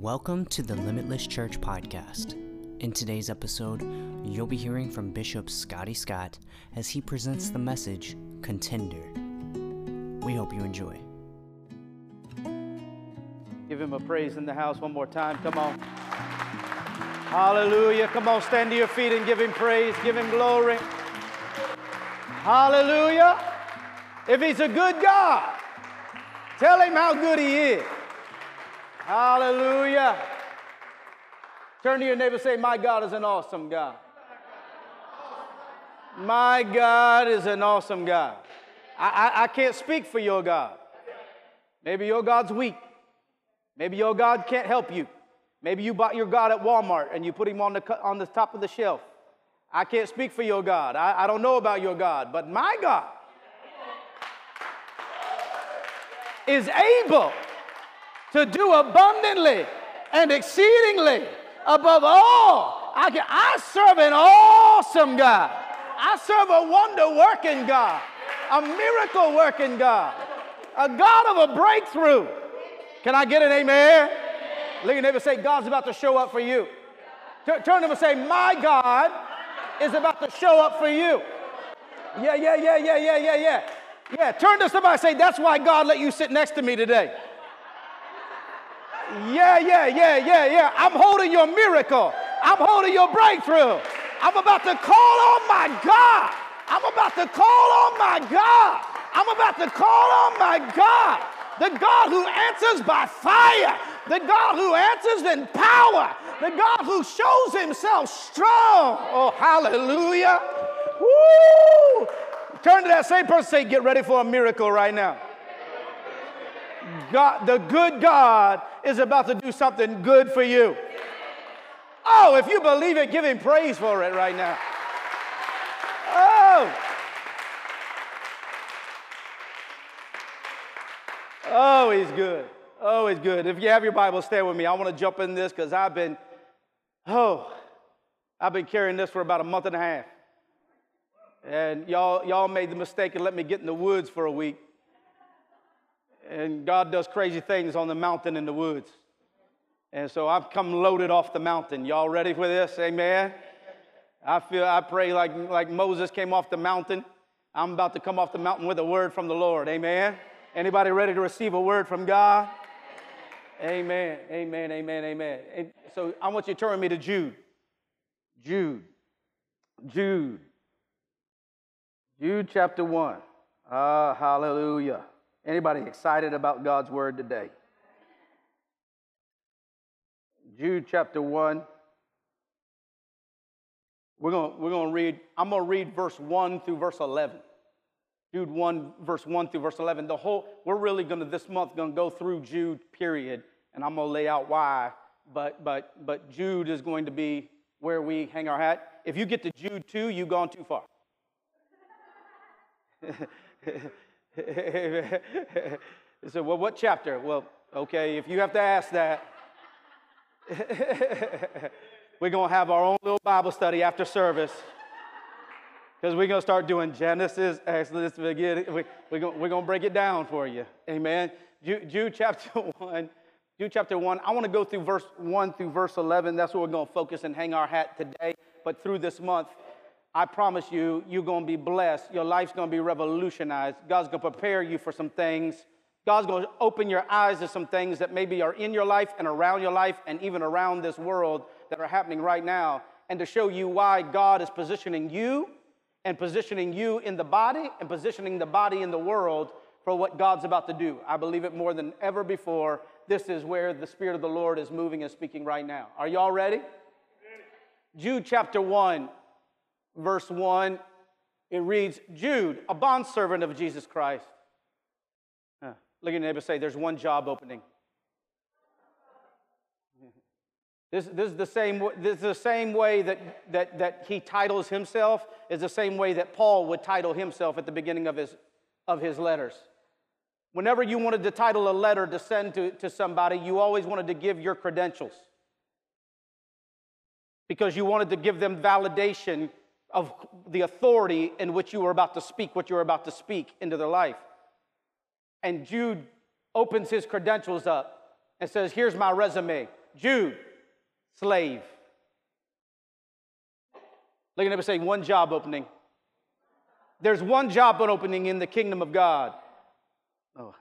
Welcome to the Limitless Church podcast. In today's episode, you'll be hearing from Bishop Scotty Scott as he presents the message Contender. We hope you enjoy. Give him a praise in the house one more time. Come on. Hallelujah. Come on, stand to your feet and give him praise, give him glory. Hallelujah. If he's a good God, tell him how good he is. Hallelujah. Turn to your neighbor say, My God is an awesome God. My God is an awesome God. I, I, I can't speak for your God. Maybe your God's weak. Maybe your God can't help you. Maybe you bought your God at Walmart and you put him on the, on the top of the shelf. I can't speak for your God. I, I don't know about your God, but my God is able to do abundantly and exceedingly above all. I, can, I serve an awesome God. I serve a wonder working God, a miracle working God, a God of a breakthrough. Can I get an amen? Look at neighbor say, God's about to show up for you. Turn to him and say, My God is about to show up for you. Yeah, yeah, yeah, yeah, yeah, yeah, yeah. Yeah, turn to somebody and say, That's why God let you sit next to me today. Yeah, yeah, yeah, yeah, yeah. I'm holding your miracle. I'm holding your breakthrough. I'm about to call on my God. I'm about to call on my God. I'm about to call on my God. The God who answers by fire. The God who answers in power. The God who shows himself strong. Oh, hallelujah. Woo! Turn to that same person say, Get ready for a miracle right now. God, the good God is about to do something good for you. Oh, if you believe it, give him praise for it right now. Oh. Oh, he's good. Oh, he's good. If you have your Bible, stay with me. I want to jump in this because I've been, oh, I've been carrying this for about a month and a half. And y'all, y'all made the mistake and let me get in the woods for a week. And God does crazy things on the mountain in the woods. And so I've come loaded off the mountain. Y'all ready for this? Amen. I feel I pray like, like Moses came off the mountain. I'm about to come off the mountain with a word from the Lord. Amen. Anybody ready to receive a word from God? Amen. Amen. Amen. Amen. And so I want you to turn me to Jude. Jude. Jude. Jude chapter 1. Ah, hallelujah. Anybody excited about God's word today? Jude chapter 1. We're going we're to read, I'm going to read verse 1 through verse 11. Jude 1, verse 1 through verse 11. The whole, we're really going to, this month, going to go through Jude, period, and I'm going to lay out why. But, but, but Jude is going to be where we hang our hat. If you get to Jude 2, you've gone too far. so, well, what chapter? Well, okay, if you have to ask that, we're going to have our own little Bible study after service. Because we're going to start doing Genesis, Exodus, beginning. We, we're going we're to break it down for you. Amen. Jude, Jude chapter 1. Jude chapter 1. I want to go through verse 1 through verse 11. That's where we're going to focus and hang our hat today. But through this month, I promise you, you're going to be blessed. Your life's going to be revolutionized. God's going to prepare you for some things. God's going to open your eyes to some things that maybe are in your life and around your life and even around this world that are happening right now, and to show you why God is positioning you and positioning you in the body and positioning the body in the world for what God's about to do. I believe it more than ever before. This is where the Spirit of the Lord is moving and speaking right now. Are y'all ready? Jude chapter 1 verse 1, it reads, Jude, a bondservant of Jesus Christ. Huh. Look at your neighbor say, there's one job opening. This, this, is the same, this is the same way that, that, that he titles himself, is the same way that Paul would title himself at the beginning of his, of his letters. Whenever you wanted to title a letter to send to, to somebody, you always wanted to give your credentials because you wanted to give them validation of the authority in which you were about to speak, what you were about to speak into their life. And Jude opens his credentials up and says, Here's my resume. Jude, slave. Look at neighbor say one job opening. There's one job opening in the kingdom of God. Oh.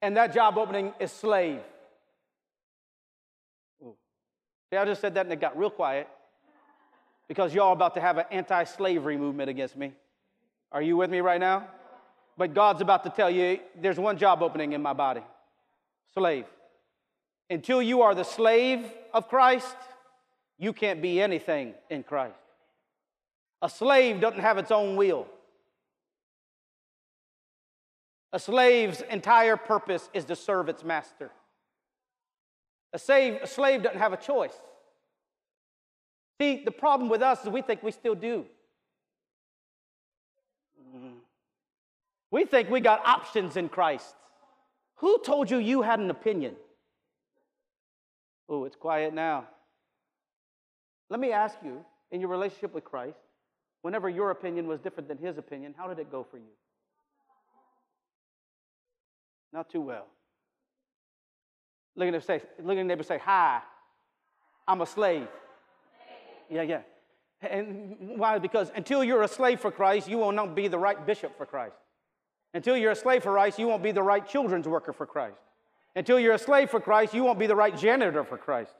And that job opening is slave. Ooh. See, I just said that and it got real quiet because y'all about to have an anti slavery movement against me. Are you with me right now? But God's about to tell you there's one job opening in my body slave. Until you are the slave of Christ, you can't be anything in Christ. A slave doesn't have its own will. A slave's entire purpose is to serve its master. A slave, a slave doesn't have a choice. See, the problem with us is we think we still do. We think we got options in Christ. Who told you you had an opinion? Oh, it's quiet now. Let me ask you, in your relationship with Christ, whenever your opinion was different than his opinion, how did it go for you? Not too well. Look at say, look at neighbor say, Hi, I'm a slave. Yeah, yeah. And why? Because until you're a slave for Christ, you will not be the right bishop for Christ. Until you're a slave for Christ, you won't be the right children's worker for Christ. Until you're a slave for Christ, you won't be the right janitor for Christ.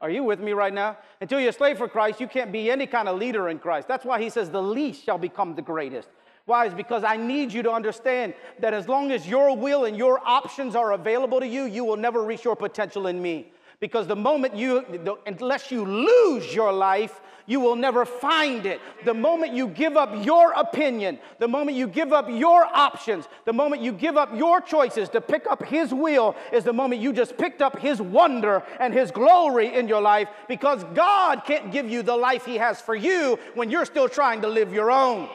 Are you with me right now? Until you're a slave for Christ, you can't be any kind of leader in Christ. That's why he says the least shall become the greatest. Why? Is because I need you to understand that as long as your will and your options are available to you, you will never reach your potential in me. Because the moment you, unless you lose your life, you will never find it. The moment you give up your opinion, the moment you give up your options, the moment you give up your choices to pick up His will, is the moment you just picked up His wonder and His glory in your life because God can't give you the life He has for you when you're still trying to live your own.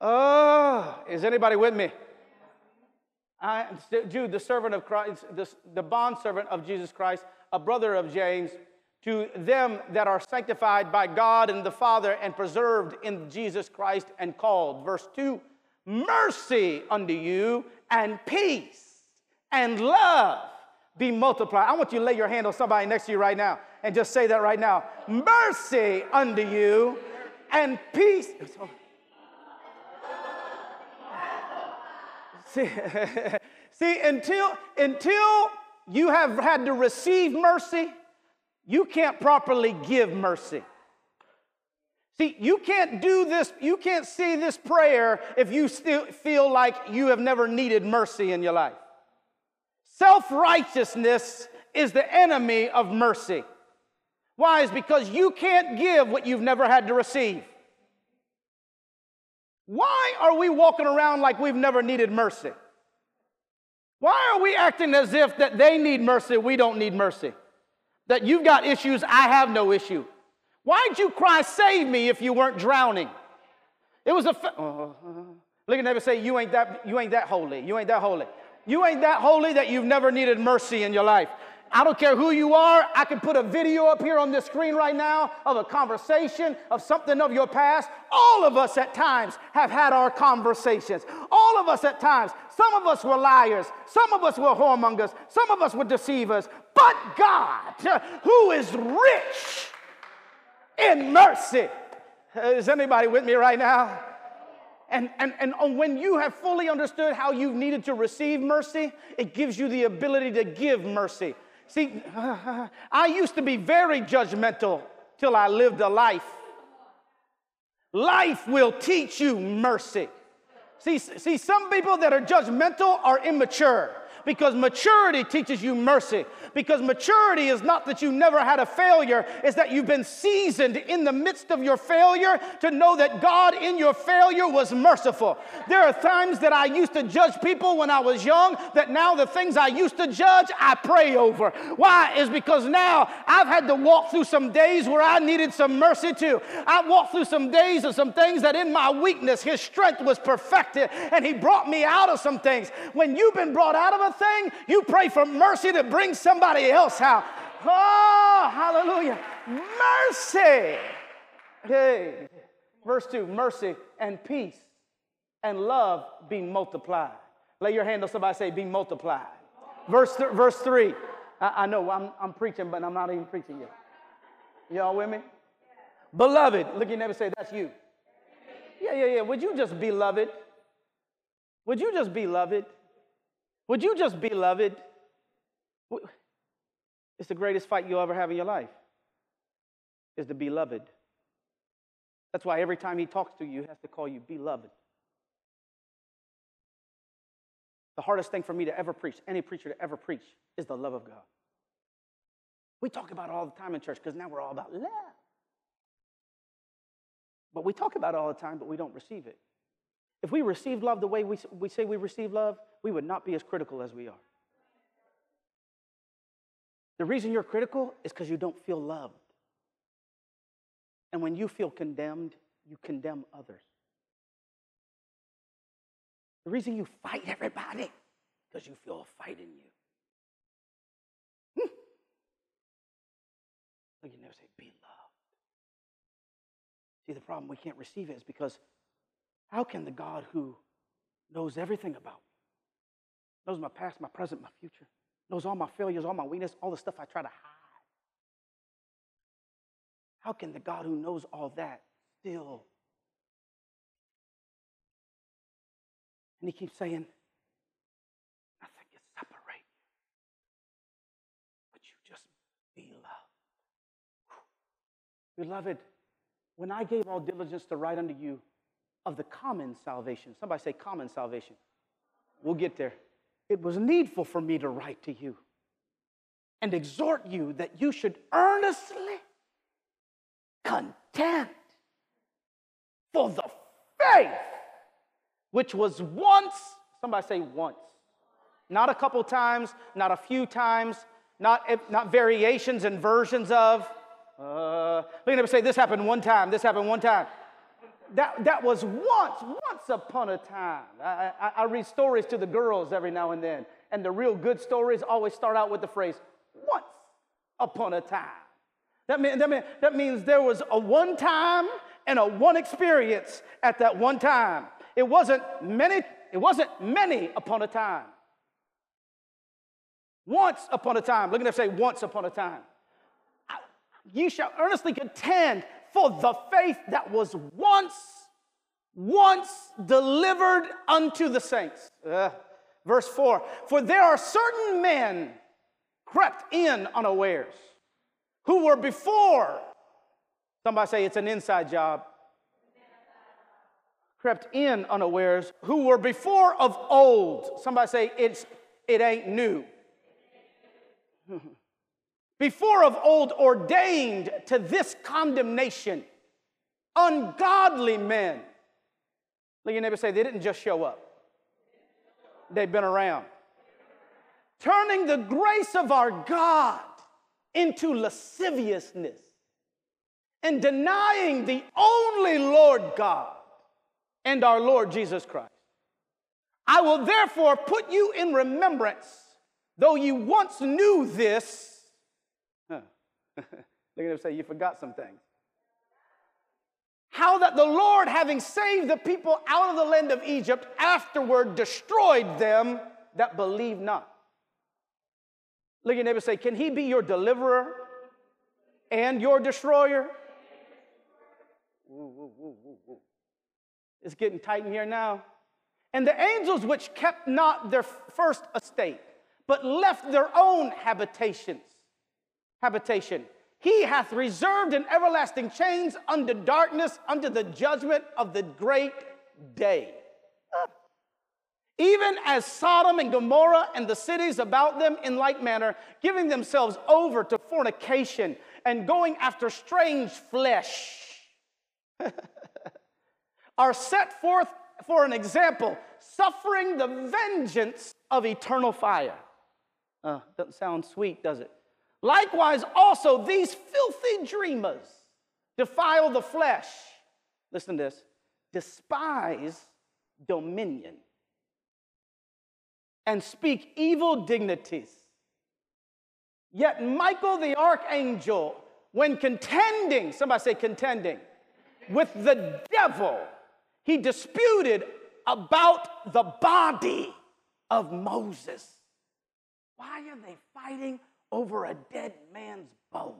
Oh, is anybody with me? I, Jude, the servant of Christ, the, the bond servant of Jesus Christ, a brother of James, to them that are sanctified by God and the Father and preserved in Jesus Christ and called. Verse 2 Mercy unto you and peace and love be multiplied. I want you to lay your hand on somebody next to you right now and just say that right now. Mercy unto you and peace. See, see until, until you have had to receive mercy, you can't properly give mercy. See, you can't do this, you can't see this prayer if you still feel like you have never needed mercy in your life. Self righteousness is the enemy of mercy. Why? Is because you can't give what you've never had to receive. Why are we walking around like we've never needed mercy? Why are we acting as if that they need mercy, we don't need mercy? That you've got issues, I have no issue. Why'd you cry, save me, if you weren't drowning? It was a. Fa- oh, uh, look at neighbor say, you ain't that, you ain't that holy. You ain't that holy. You ain't that holy that you've never needed mercy in your life. I don't care who you are. I can put a video up here on this screen right now of a conversation of something of your past. All of us at times have had our conversations. All of us at times. Some of us were liars. Some of us were whoremongers. Some of us were deceivers. But God, who is rich in mercy, is anybody with me right now? And, and, and when you have fully understood how you've needed to receive mercy, it gives you the ability to give mercy. See, I used to be very judgmental till I lived a life. Life will teach you mercy. See, see, some people that are judgmental are immature because maturity teaches you mercy. Because maturity is not that you never had a failure, it's that you've been seasoned in the midst of your failure to know that God in your failure was merciful. There are times that I used to judge people when I was young, that now the things I used to judge, I pray over. Why? Is because now I've had to walk through some days where I needed some mercy too. I walked through some days of some things that in my weakness, His strength was perfected, and He brought me out of some things. When you've been brought out of a thing, you pray for mercy to bring somebody else out. Oh, hallelujah. Mercy. Hey. Verse 2 mercy and peace and love be multiplied. Lay your hand on somebody say, be multiplied. Verse, th- verse 3 I, I know I'm, I'm preaching, but I'm not even preaching yet. Y'all with me? Beloved, look your neighbor say, That's you. Yeah, yeah, yeah. Would you just be loved? Would you just be loved? Would you just be loved? It's the greatest fight you'll ever have in your life, is to be loved. That's why every time he talks to you, he has to call you beloved. The hardest thing for me to ever preach, any preacher to ever preach, is the love of God. We talk about it all the time in church because now we're all about love. But we talk about it all the time, but we don't receive it. If we receive love the way we, we say we receive love, we would not be as critical as we are. The reason you're critical is because you don't feel loved. And when you feel condemned, you condemn others. The reason you fight everybody because you feel a fight in you. Hmm. Look, you never say, be loved. See, the problem we can't receive it is because how can the God who knows everything about knows my past, my present, my future, knows all my failures, all my weakness, all the stuff I try to hide, how can the God who knows all that still And he keeps saying, nothing can separate you, but you just be loved. Beloved, when I gave all diligence to write unto you of the common salvation, somebody say common salvation. We'll get there. It was needful for me to write to you and exhort you that you should earnestly contend for the faith which was once, somebody say once, not a couple times, not a few times, not, not variations and versions of. Uh, look at say, this happened one time, this happened one time. That, that was once, once upon a time. I, I, I read stories to the girls every now and then, and the real good stories always start out with the phrase, once upon a time. That, mean, that, mean, that means there was a one time and a one experience at that one time. It wasn't many, it wasn't many upon a time. Once upon a time. Look at them say, once upon a time. You shall earnestly contend for the faith that was once, once delivered unto the saints. Uh, verse 4 For there are certain men crept in unawares who were before, somebody say it's an inside job, crept in unawares, who were before of old. Somebody say, it's, it ain't new. before of old ordained to this condemnation, ungodly men. Look your neighbor say, they didn't just show up, they've been around. Turning the grace of our God into lasciviousness and denying the only Lord God and our Lord Jesus Christ. I will therefore put you in remembrance, though you once knew this. Look at him say, You forgot some things. How that the Lord, having saved the people out of the land of Egypt, afterward destroyed them that believed not. Look at your neighbor say, Can he be your deliverer and your destroyer? Ooh, ooh, ooh, it's getting tight in here now. And the angels which kept not their first estate, but left their own habitations, habitation, he hath reserved in everlasting chains under darkness, unto the judgment of the great day. Even as Sodom and Gomorrah and the cities about them in like manner, giving themselves over to fornication and going after strange flesh. are set forth for an example, suffering the vengeance of eternal fire. Uh, doesn't sound sweet, does it? Likewise, also, these filthy dreamers defile the flesh. Listen to this despise dominion and speak evil dignities. Yet Michael the archangel, when contending, somebody say contending, with the devil, he disputed about the body of Moses. Why are they fighting over a dead man's bone.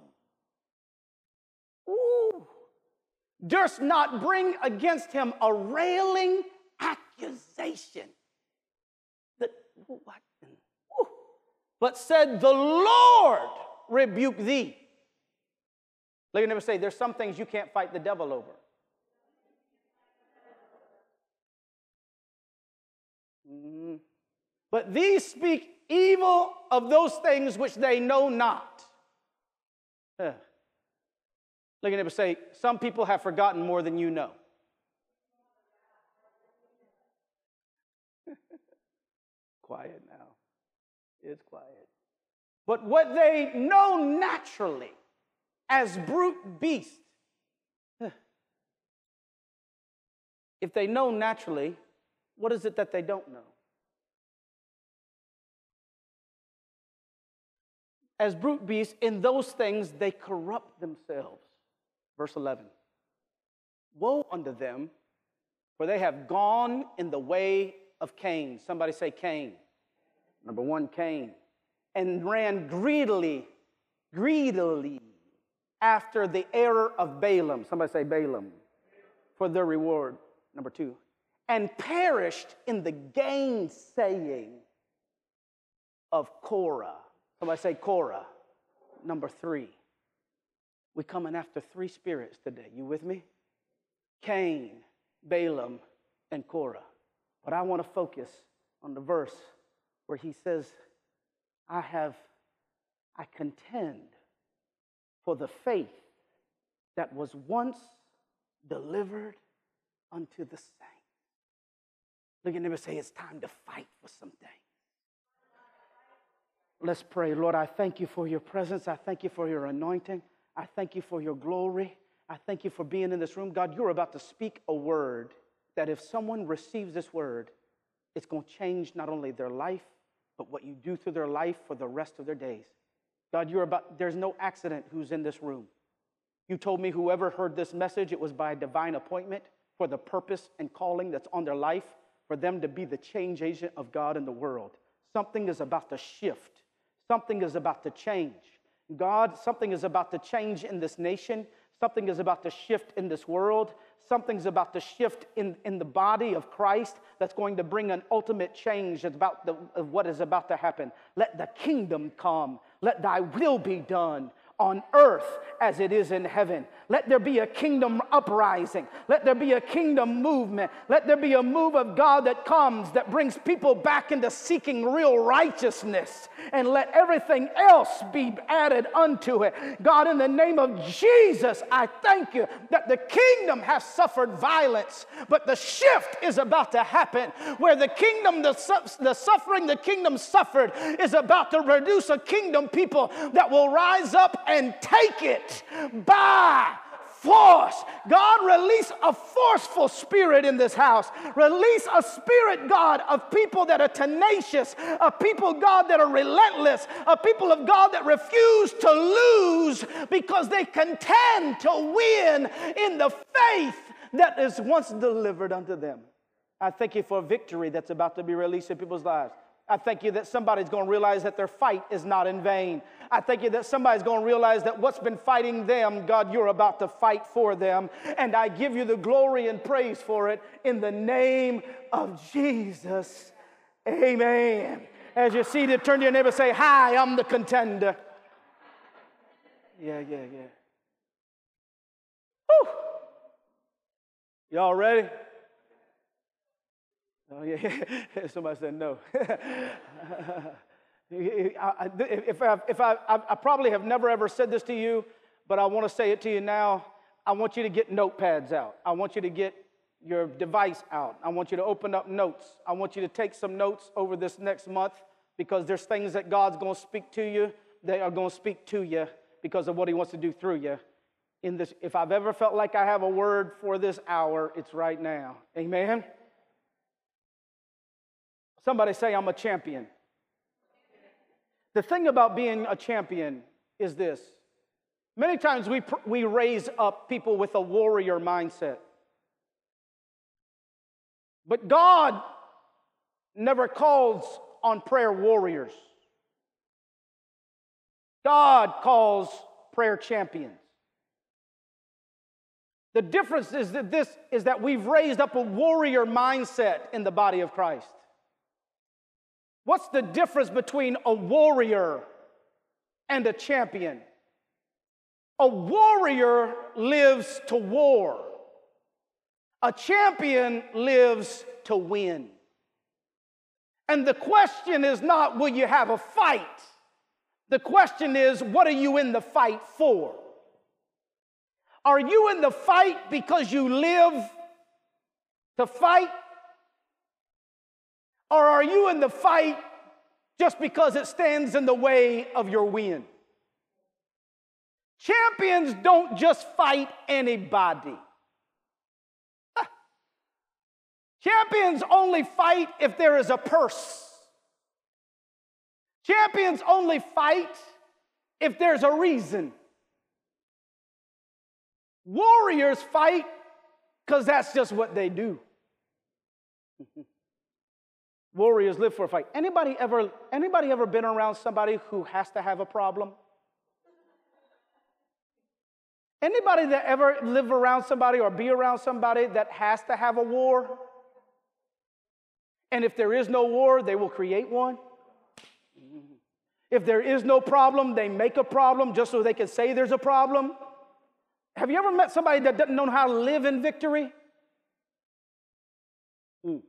Ooh. Durst not bring against him a railing accusation. What? Ooh. But said, The Lord rebuke thee. Let your neighbor say, There's some things you can't fight the devil over. Mm-hmm. But these speak evil of those things which they know not. Huh. Look at neighbor say, Some people have forgotten more than you know. quiet now. It's quiet. But what they know naturally as brute beasts, if they know naturally, what is it that they don't know? As brute beasts, in those things they corrupt themselves. Verse 11 Woe unto them, for they have gone in the way of Cain. Somebody say Cain. Number one, Cain. And ran greedily, greedily after the error of Balaam. Somebody say Balaam. For their reward. Number two. And perished in the gainsaying of Korah. Somebody say Korah. Number three. We're coming after three spirits today. You with me? Cain, Balaam, and Korah. But I want to focus on the verse where he says, I have, I contend for the faith that was once delivered unto the saints. Look at and say, It's time to fight for something. Let's pray. Lord, I thank you for your presence. I thank you for your anointing. I thank you for your glory. I thank you for being in this room. God, you're about to speak a word that if someone receives this word, it's going to change not only their life, but what you do through their life for the rest of their days. God, you're about, there's no accident who's in this room. You told me whoever heard this message, it was by divine appointment for the purpose and calling that's on their life, for them to be the change agent of God in the world. Something is about to shift, something is about to change. God, something is about to change in this nation. Something is about to shift in this world. Something's about to shift in, in the body of Christ that's going to bring an ultimate change about the, what is about to happen. Let the kingdom come. Let thy will be done on earth as it is in heaven. Let there be a kingdom uprising. Let there be a kingdom movement. Let there be a move of God that comes that brings people back into seeking real righteousness. And let everything else be added unto it. God, in the name of Jesus, I thank you that the kingdom has suffered violence, but the shift is about to happen where the kingdom, the, su- the suffering the kingdom suffered, is about to produce a kingdom people that will rise up and take it by force. God, release a forceful spirit in this house. Release a spirit, God, of people that are tenacious, of people, God, that are relentless, of people of God that refuse to lose because they contend to win in the faith that is once delivered unto them. I thank you for victory that's about to be released in people's lives. I thank you that somebody's going to realize that their fight is not in vain. I thank you that somebody's going to realize that what's been fighting them, God, you're about to fight for them. And I give you the glory and praise for it in the name of Jesus. Amen. As you're seated, turn to your neighbor say, Hi, I'm the contender. Yeah, yeah, yeah. Whew. Y'all ready? Oh, yeah. Somebody said no. if I, if I, I probably have never ever said this to you, but I want to say it to you now. I want you to get notepads out. I want you to get your device out. I want you to open up notes. I want you to take some notes over this next month because there's things that God's going to speak to you. They are going to speak to you because of what He wants to do through you. In this, if I've ever felt like I have a word for this hour, it's right now. Amen. Somebody say, I'm a champion. The thing about being a champion is this many times we, we raise up people with a warrior mindset. But God never calls on prayer warriors. God calls prayer champions. The difference is that this is that we've raised up a warrior mindset in the body of Christ. What's the difference between a warrior and a champion? A warrior lives to war. A champion lives to win. And the question is not, will you have a fight? The question is, what are you in the fight for? Are you in the fight because you live to fight? Or are you in the fight just because it stands in the way of your win? Champions don't just fight anybody. Champions only fight if there is a purse. Champions only fight if there's a reason. Warriors fight because that's just what they do. Warriors live for a fight. Anybody ever, anybody ever been around somebody who has to have a problem? Anybody that ever live around somebody or be around somebody that has to have a war? And if there is no war, they will create one. If there is no problem, they make a problem just so they can say there's a problem. Have you ever met somebody that doesn't know how to live in victory? Mm.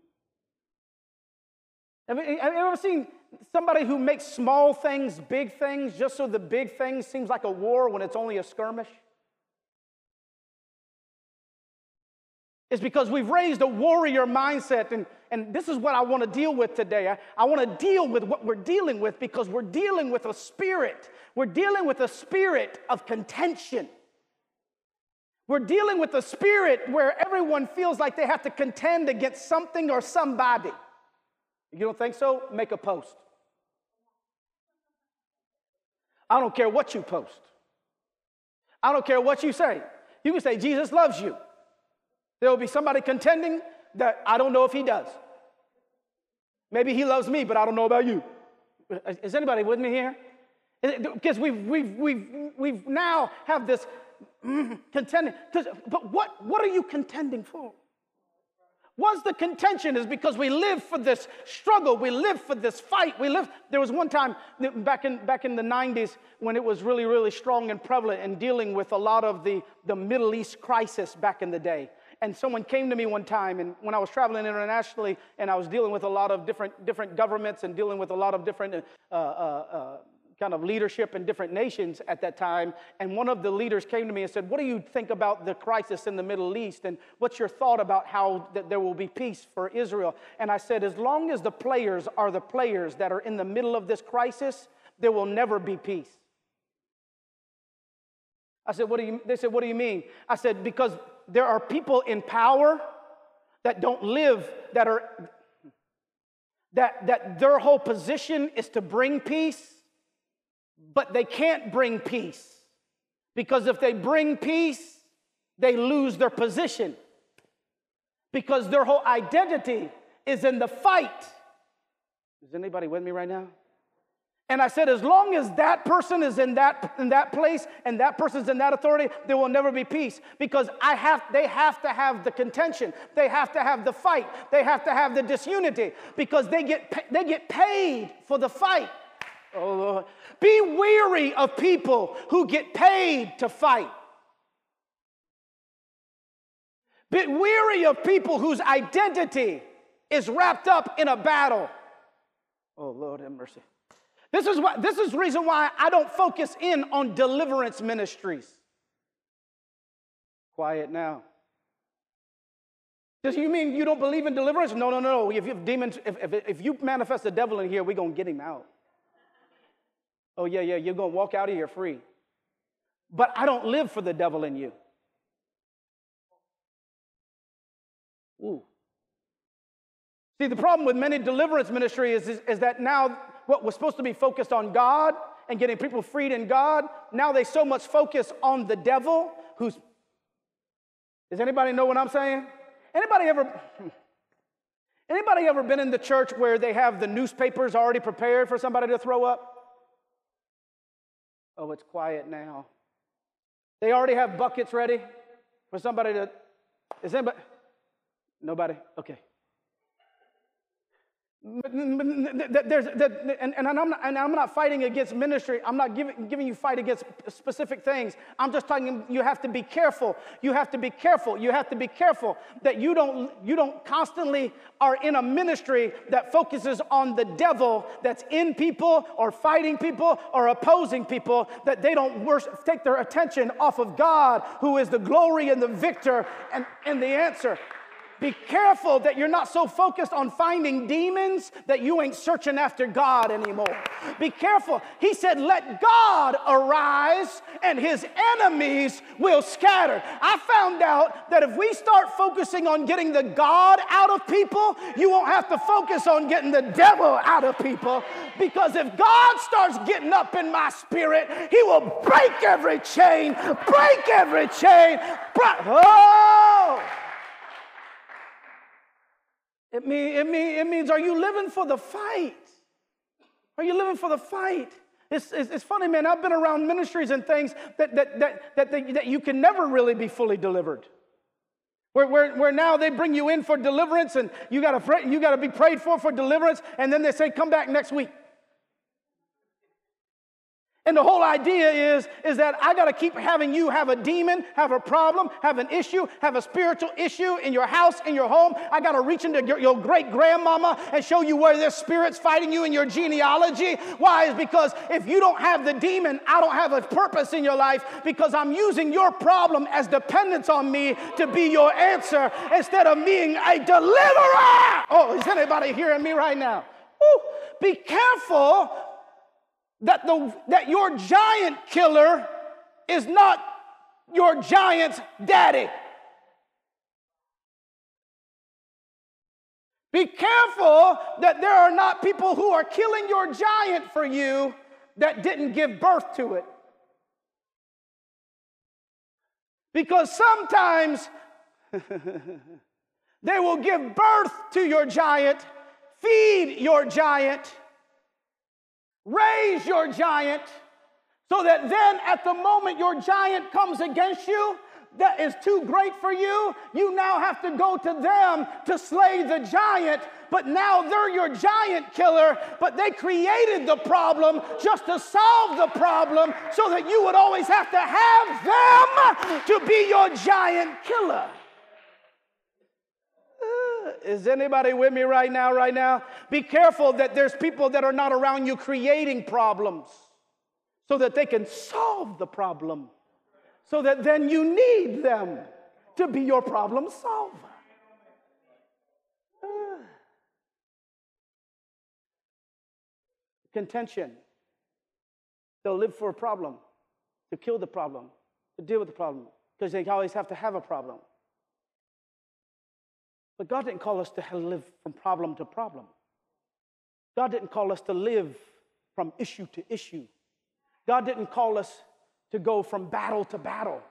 Have, you, ever seen somebody who makes small things big things just so the big thing seems like a war when it's only a skirmish? It's because we've raised a warrior mindset, and, and this is what I want to deal with today. I, I want to deal with what we're dealing with because we're dealing with a spirit. We're dealing with a spirit of contention. We're dealing with a spirit where everyone feels like they have to contend against something or somebody. You don't think so? Make a post. I don't care what you post. I don't care what you say. You can say, Jesus loves you. There will be somebody contending that I don't know if he does. Maybe he loves me, but I don't know about you. Is anybody with me here? Because we've, we've, we've, we've now have this mm, contending. But what, what are you contending for? What's the contention is because we live for this struggle, we live for this fight. We live. There was one time back in back in the 90s when it was really, really strong and prevalent and dealing with a lot of the, the Middle East crisis back in the day. And someone came to me one time, and when I was traveling internationally, and I was dealing with a lot of different different governments and dealing with a lot of different uh, uh, uh, kind of leadership in different nations at that time. And one of the leaders came to me and said, What do you think about the crisis in the Middle East? And what's your thought about how that there will be peace for Israel? And I said, As long as the players are the players that are in the middle of this crisis, there will never be peace. I said, What do you they said, What do you mean? I said, Because there are people in power that don't live, that are that, that their whole position is to bring peace but they can't bring peace. Because if they bring peace, they lose their position. Because their whole identity is in the fight. Is anybody with me right now? And I said, as long as that person is in that, in that place and that person's in that authority, there will never be peace. Because I have, they have to have the contention. They have to have the fight. They have to have the disunity because they get, they get paid for the fight. Oh, Lord. Be weary of people who get paid to fight. Be weary of people whose identity is wrapped up in a battle. Oh, Lord have mercy. This is, what, this is the reason why I don't focus in on deliverance ministries. Quiet now. Does you mean you don't believe in deliverance? No, no, no. If you demons, if, if, if you manifest the devil in here, we're gonna get him out. Oh, yeah, yeah, you're going to walk out of here free. But I don't live for the devil in you. Ooh. See, the problem with many deliverance ministry is, is, is, that now what was supposed to be focused on God and getting people freed in God, now they so much focus on the devil who's. Does anybody know what I'm saying? Anybody ever. Anybody ever been in the church where they have the newspapers already prepared for somebody to throw up? Oh, it's quiet now. They already have buckets ready for somebody to. Is anybody? Nobody? Okay. There's, and, and, I'm not, and I'm not fighting against ministry. I'm not giving, giving you fight against specific things. I'm just talking, you have to be careful. You have to be careful. You have to be careful that you don't, you don't constantly are in a ministry that focuses on the devil that's in people or fighting people or opposing people, that they don't worship, take their attention off of God, who is the glory and the victor and, and the answer. Be careful that you're not so focused on finding demons that you ain't searching after God anymore. Be careful. He said, Let God arise and his enemies will scatter. I found out that if we start focusing on getting the God out of people, you won't have to focus on getting the devil out of people. Because if God starts getting up in my spirit, he will break every chain, break every chain. Oh! It, mean, it, mean, it means, are you living for the fight? Are you living for the fight? It's, it's, it's, funny, man. I've been around ministries and things that, that, that, that, they, that you can never really be fully delivered. Where, where, where now they bring you in for deliverance and you got to you got to be prayed for for deliverance, and then they say, come back next week. And the whole idea is, is that I got to keep having you have a demon, have a problem, have an issue, have a spiritual issue in your house, in your home. I got to reach into your, your great grandmama and show you where there's spirits fighting you in your genealogy. Why? Is because if you don't have the demon, I don't have a purpose in your life because I'm using your problem as dependence on me to be your answer instead of being a deliverer. Oh, is anybody hearing me right now? Ooh, be careful that, the, that your giant killer is not your giant's daddy. Be careful that there are not people who are killing your giant for you that didn't give birth to it. Because sometimes they will give birth to your giant, feed your giant, Raise your giant so that then at the moment your giant comes against you, that is too great for you, you now have to go to them to slay the giant. But now they're your giant killer, but they created the problem just to solve the problem so that you would always have to have them to be your giant killer. Is anybody with me right now? Right now? Be careful that there's people that are not around you creating problems so that they can solve the problem, so that then you need them to be your problem solver. Contention. They'll live for a problem, to kill the problem, to deal with the problem, because they always have to have a problem. But God didn't call us to live from problem to problem. God didn't call us to live from issue to issue. God didn't call us to go from battle to battle.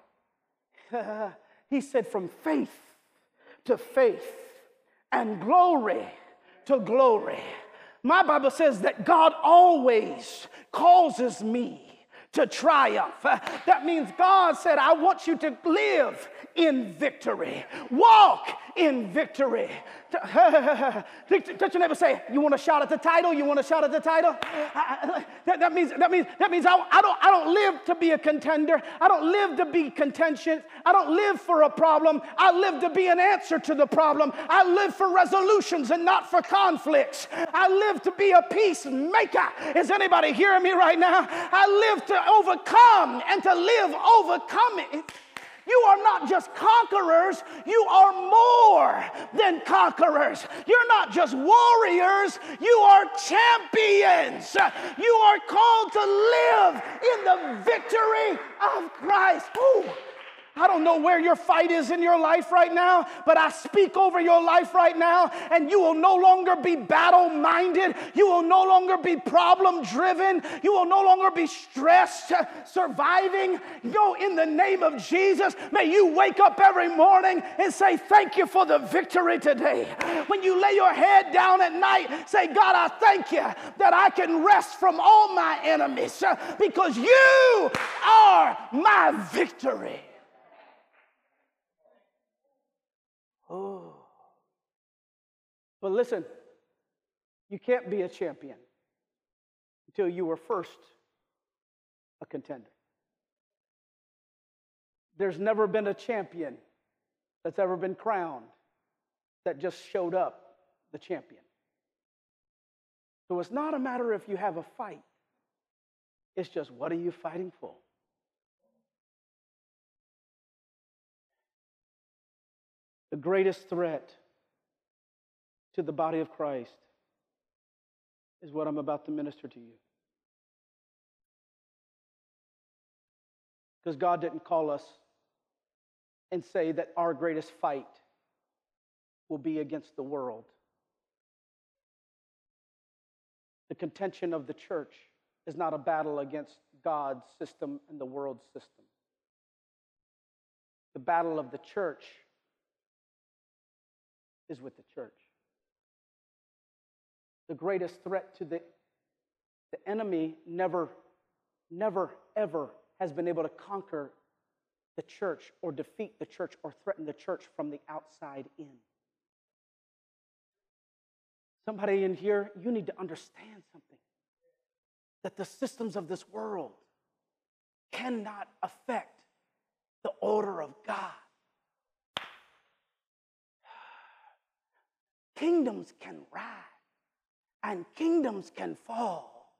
he said from faith to faith and glory to glory. My Bible says that God always causes me to triumph. That means God said, I want you to live in victory, walk in victory. Touch your neighbor, say, You want to shout at the title? You want to shout at the title? That, that means, that means, that means I, I, don't, I don't live to be a contender. I don't live to be contentious. I don't live for a problem. I live to be an answer to the problem. I live for resolutions and not for conflicts. I live to be a peacemaker. Is anybody hearing me right now? I live to overcome and to live overcoming. You are not just conquerors, you are more than conquerors. You're not just warriors, you are champions. You are called to live in the victory of Christ. Ooh. I don't know where your fight is in your life right now, but I speak over your life right now, and you will no longer be battle minded. You will no longer be problem driven. You will no longer be stressed, surviving. Go in the name of Jesus. May you wake up every morning and say, Thank you for the victory today. When you lay your head down at night, say, God, I thank you that I can rest from all my enemies because you are my victory. But listen, you can't be a champion until you were first a contender. There's never been a champion that's ever been crowned that just showed up the champion. So it's not a matter if you have a fight, it's just what are you fighting for? The greatest threat to the body of Christ is what I'm about to minister to you. Because God didn't call us and say that our greatest fight will be against the world. The contention of the church is not a battle against God's system and the world's system. The battle of the church is with the church. The greatest threat to the, the enemy never, never, ever has been able to conquer the church or defeat the church or threaten the church from the outside in. Somebody in here, you need to understand something that the systems of this world cannot affect the order of God. Kingdoms can rise and kingdoms can fall.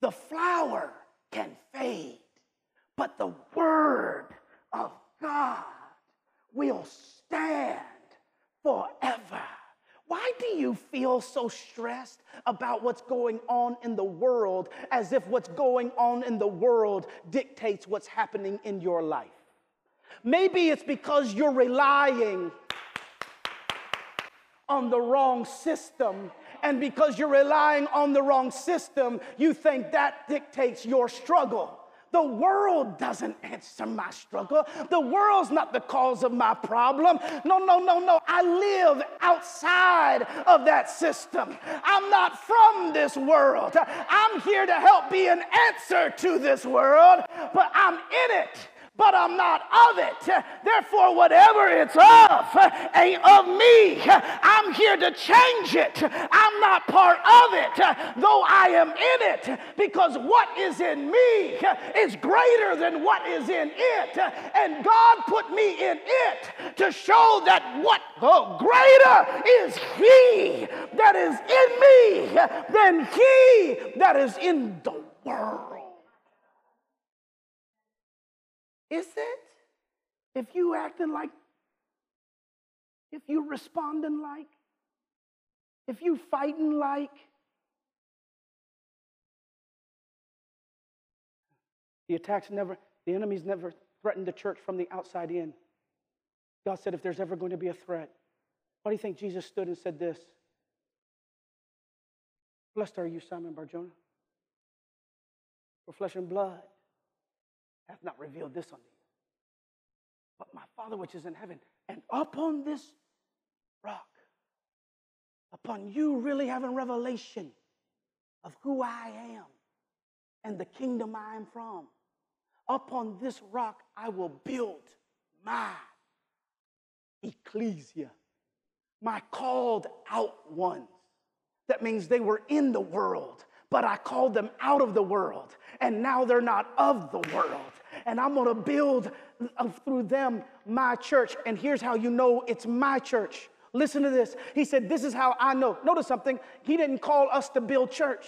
The flower can fade, but the word of God will stand forever. Why do you feel so stressed about what's going on in the world as if what's going on in the world dictates what's happening in your life? Maybe it's because you're relying on the wrong system. And because you're relying on the wrong system, you think that dictates your struggle. The world doesn't answer my struggle. The world's not the cause of my problem. No, no, no, no. I live outside of that system. I'm not from this world. I'm here to help be an answer to this world, but I'm in it but I'm not of it. Therefore, whatever it's of uh, ain't of me. I'm here to change it. I'm not part of it, uh, though I am in it, because what is in me uh, is greater than what is in it. And God put me in it to show that what oh, greater is He that is in me than He that is in the world. Is it? If you acting like, if you responding like, if you fighting like, the attacks never, the enemies never threatened the church from the outside in. God said, if there's ever going to be a threat, why do you think Jesus stood and said this? Blessed are you, Simon Barjona, for flesh and blood hath not revealed this unto you. But my Father which is in heaven, and upon this rock, upon you really having revelation of who I am and the kingdom I am from, upon this rock I will build my ecclesia, my called out ones. That means they were in the world, but I called them out of the world, and now they're not of the world. And I'm gonna build uh, through them my church. And here's how you know it's my church. Listen to this. He said, This is how I know. Notice something. He didn't call us to build church,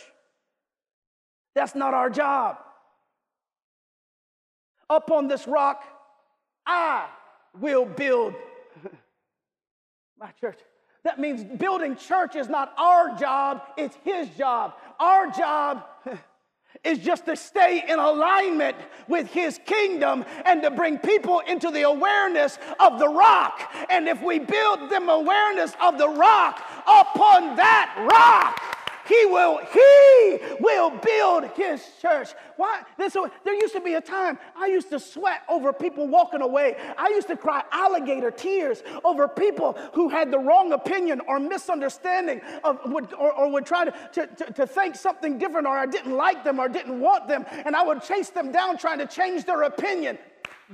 that's not our job. Up on this rock, I will build my church. That means building church is not our job, it's his job. Our job is just to stay in alignment with his kingdom and to bring people into the awareness of the rock. And if we build them awareness of the rock upon that rock, he will, he will build his church. Why? This, there used to be a time I used to sweat over people walking away. I used to cry alligator tears over people who had the wrong opinion or misunderstanding of, would, or, or would try to, to, to, to think something different or I didn't like them or didn't want them. And I would chase them down trying to change their opinion.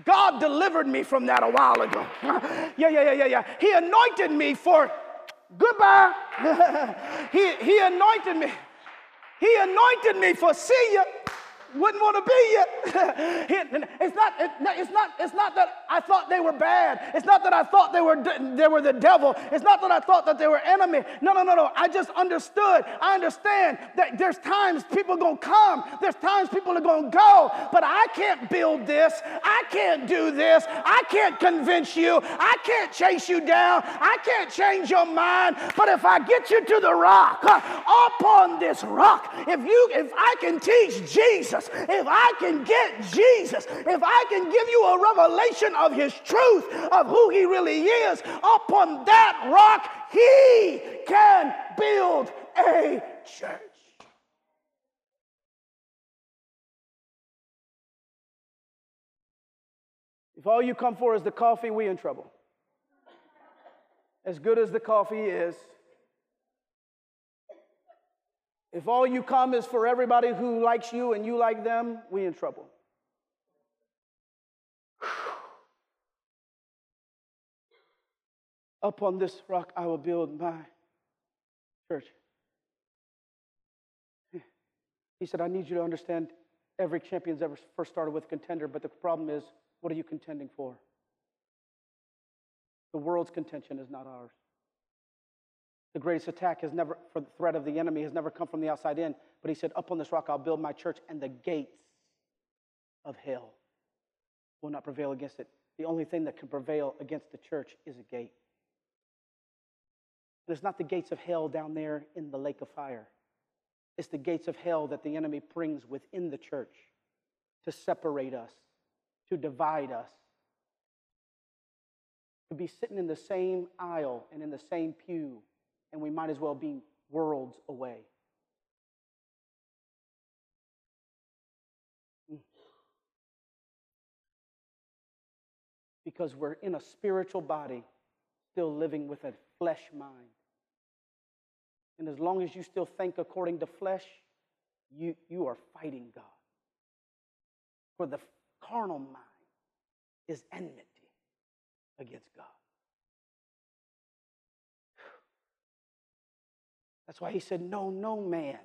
God delivered me from that a while ago. yeah, yeah, yeah, yeah, yeah. He anointed me for Goodbye. he, he anointed me. He anointed me for see you wouldn't want to be you. it's not, it's not, it's not that I thought they were bad. It's not that I thought they were, they were the devil. It's not that I thought that they were enemy. No, no, no, no. I just understood. I understand that there's times people are going to come. There's times people are going to go. But I can't build this. I can't do this. I can't convince you. I can't chase you down. I can't change your mind. But if I get you to the rock, uh, upon this rock, if you, if I can teach Jesus, Jesus, if I can get Jesus, if I can give you a revelation of his truth, of who he really is, upon that rock, he can build a church. If all you come for is the coffee, we in trouble. As good as the coffee is, if all you come is for everybody who likes you and you like them, we in trouble. Upon this rock I will build my church. He said, I need you to understand every champion's ever first started with a contender, but the problem is, what are you contending for? The world's contention is not ours. The greatest attack has never, for the threat of the enemy, has never come from the outside in. But he said, Up on this rock I'll build my church, and the gates of hell will not prevail against it. The only thing that can prevail against the church is a gate. There's not the gates of hell down there in the lake of fire. It's the gates of hell that the enemy brings within the church to separate us, to divide us, to be sitting in the same aisle and in the same pew and we might as well be worlds away. Hmm. Because we're in a spiritual body, still living with a flesh mind. And as long as you still think according to flesh, you, you are fighting God. For the carnal mind is enmity against God. That's why he said, Know, no man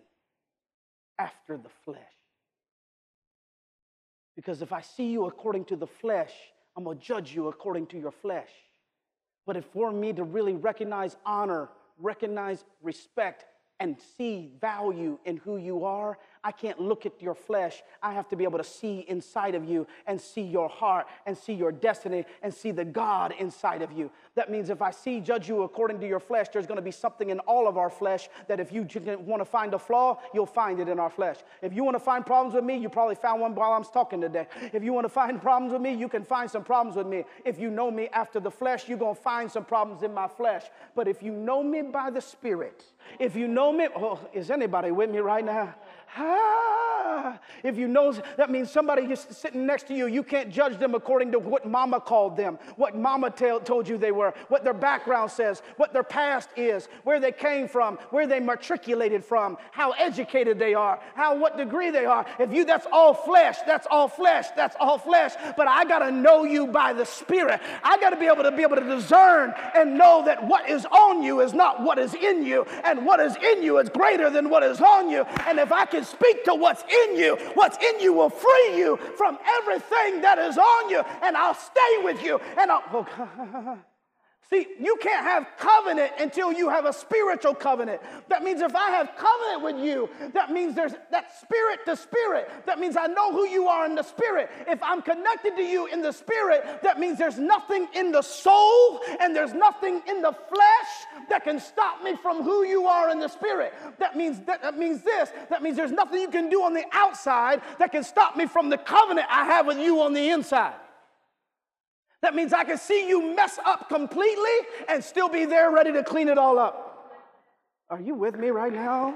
after the flesh. Because if I see you according to the flesh, I'm going to judge you according to your flesh. But if for me to really recognize honor, recognize respect, and see value in who you are, I can't look at your flesh. I have to be able to see inside of you and see your heart and see your destiny and see the God inside of you. That means if I see, judge you according to your flesh, there's going to be something in all of our flesh that if you want to find a flaw, you'll find it in our flesh. If you want to find problems with me, you probably found one while I'm talking today. If you want to find problems with me, you can find some problems with me. If you know me after the flesh, you're going to find some problems in my flesh. But if you know me by the Spirit, if you know me, oh, is anybody with me right now? Ah, Ah, if you know, that means somebody is sitting next to you, you can't judge them according to what mama called them, what mama tell, told you they were, what their background says, what their past is, where they came from, where they matriculated from, how educated they are, how what degree they are. If you, that's all flesh, that's all flesh, that's all flesh. But I got to know you by the Spirit. I got to be able to be able to discern and know that what is on you is not what is in you, and what is in you is greater than what is on you. And if I can speak to what's in you. What's in you will free you from everything that is on you, and I'll stay with you. And I'll, oh, See, you can't have covenant until you have a spiritual covenant. That means if I have covenant with you, that means there's that spirit to spirit. That means I know who you are in the spirit. If I'm connected to you in the spirit, that means there's nothing in the soul and there's nothing in the flesh that can stop me from who you are in the spirit. That means that, that means this. That means there's nothing you can do on the outside that can stop me from the covenant I have with you on the inside. That means I can see you mess up completely and still be there ready to clean it all up. Are you with me right now?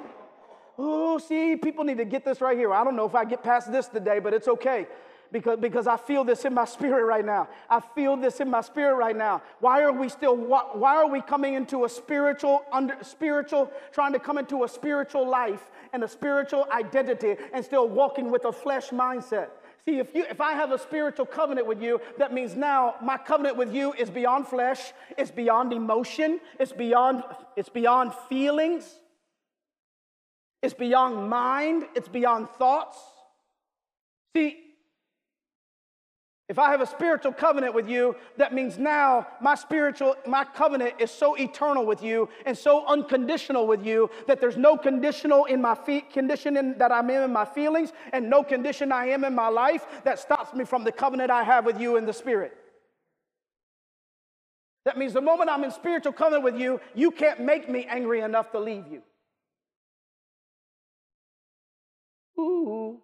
Oh, see, people need to get this right here. I don't know if I get past this today, but it's okay because, because I feel this in my spirit right now. I feel this in my spirit right now. Why are we still, why are we coming into a spiritual, under, spiritual, trying to come into a spiritual life and a spiritual identity and still walking with a flesh mindset? See, if, you, if I have a spiritual covenant with you, that means now my covenant with you is beyond flesh, it's beyond emotion, it's beyond, it's beyond feelings, it's beyond mind, it's beyond thoughts. See, if I have a spiritual covenant with you, that means now my spiritual, my covenant is so eternal with you and so unconditional with you that there's no conditional in my feet, condition in, that I'm in in my feelings and no condition I am in my life that stops me from the covenant I have with you in the spirit. That means the moment I'm in spiritual covenant with you, you can't make me angry enough to leave you. Ooh.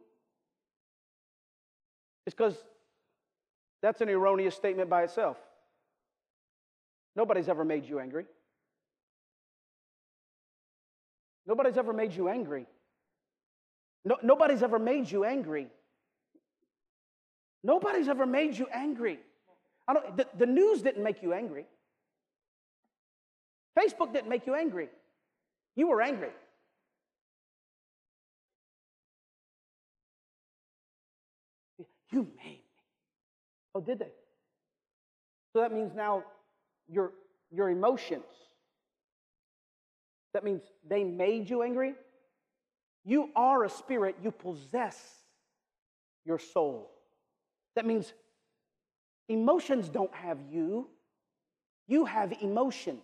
It's because that's an erroneous statement by itself. Nobody's ever made you angry. Nobody's ever made you angry. No, nobody's ever made you angry. Nobody's ever made you angry. I don't, the, the news didn't make you angry. Facebook didn't make you angry. You were angry. You made Oh, did they? So that means now your, your emotions, that means they made you angry. You are a spirit, you possess your soul. That means emotions don't have you, you have emotions.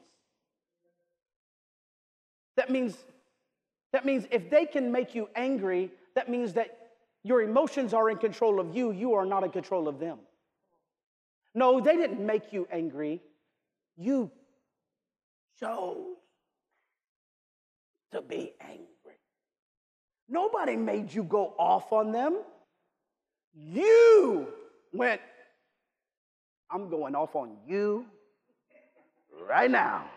That means, that means if they can make you angry, that means that your emotions are in control of you, you are not in control of them. No, they didn't make you angry. You chose to be angry. Nobody made you go off on them. You went, I'm going off on you right now.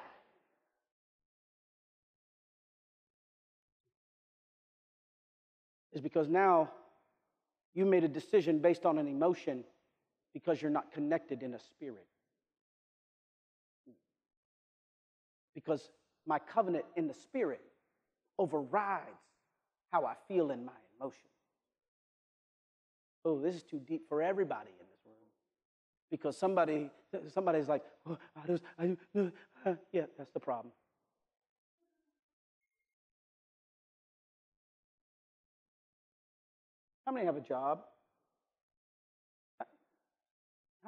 Is because now you made a decision based on an emotion because you're not connected in a spirit. Because my covenant in the spirit overrides how I feel in my emotions. Oh, this is too deep for everybody in this room. Because somebody, somebody's like, oh, I just, I, uh, yeah, that's the problem. How many have a job?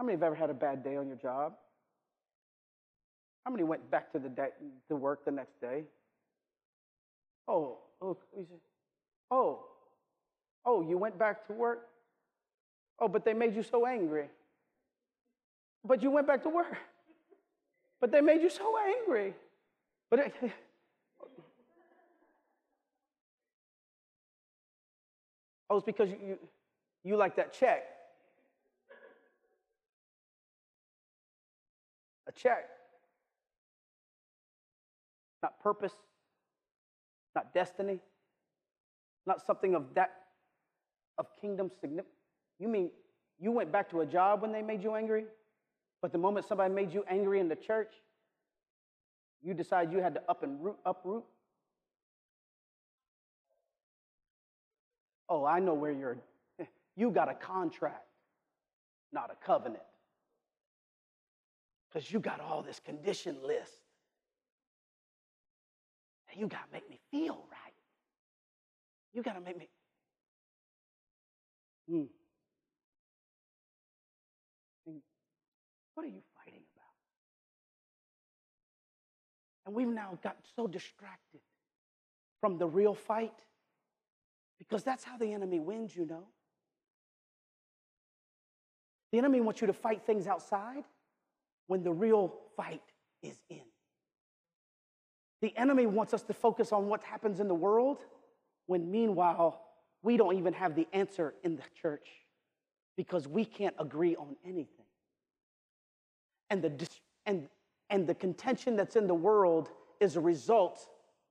How many have ever had a bad day on your job? How many went back to the to work the next day? Oh, oh, oh, oh, you went back to work? Oh, but they made you so angry. But you went back to work. But they made you so angry. But it, oh, it's because you, you, you like that check. A check. Not purpose, not destiny, not something of that, of kingdom significance. You mean you went back to a job when they made you angry? But the moment somebody made you angry in the church, you decided you had to up and root, uproot? Oh, I know where you're. You got a contract, not a covenant because you got all this condition list. And you got to make me feel right. You got to make me. Hmm. What are you fighting about? And we've now got so distracted from the real fight because that's how the enemy wins, you know. The enemy wants you to fight things outside when the real fight is in. The enemy wants us to focus on what happens in the world when, meanwhile, we don't even have the answer in the church because we can't agree on anything. And the, and, and the contention that's in the world is a result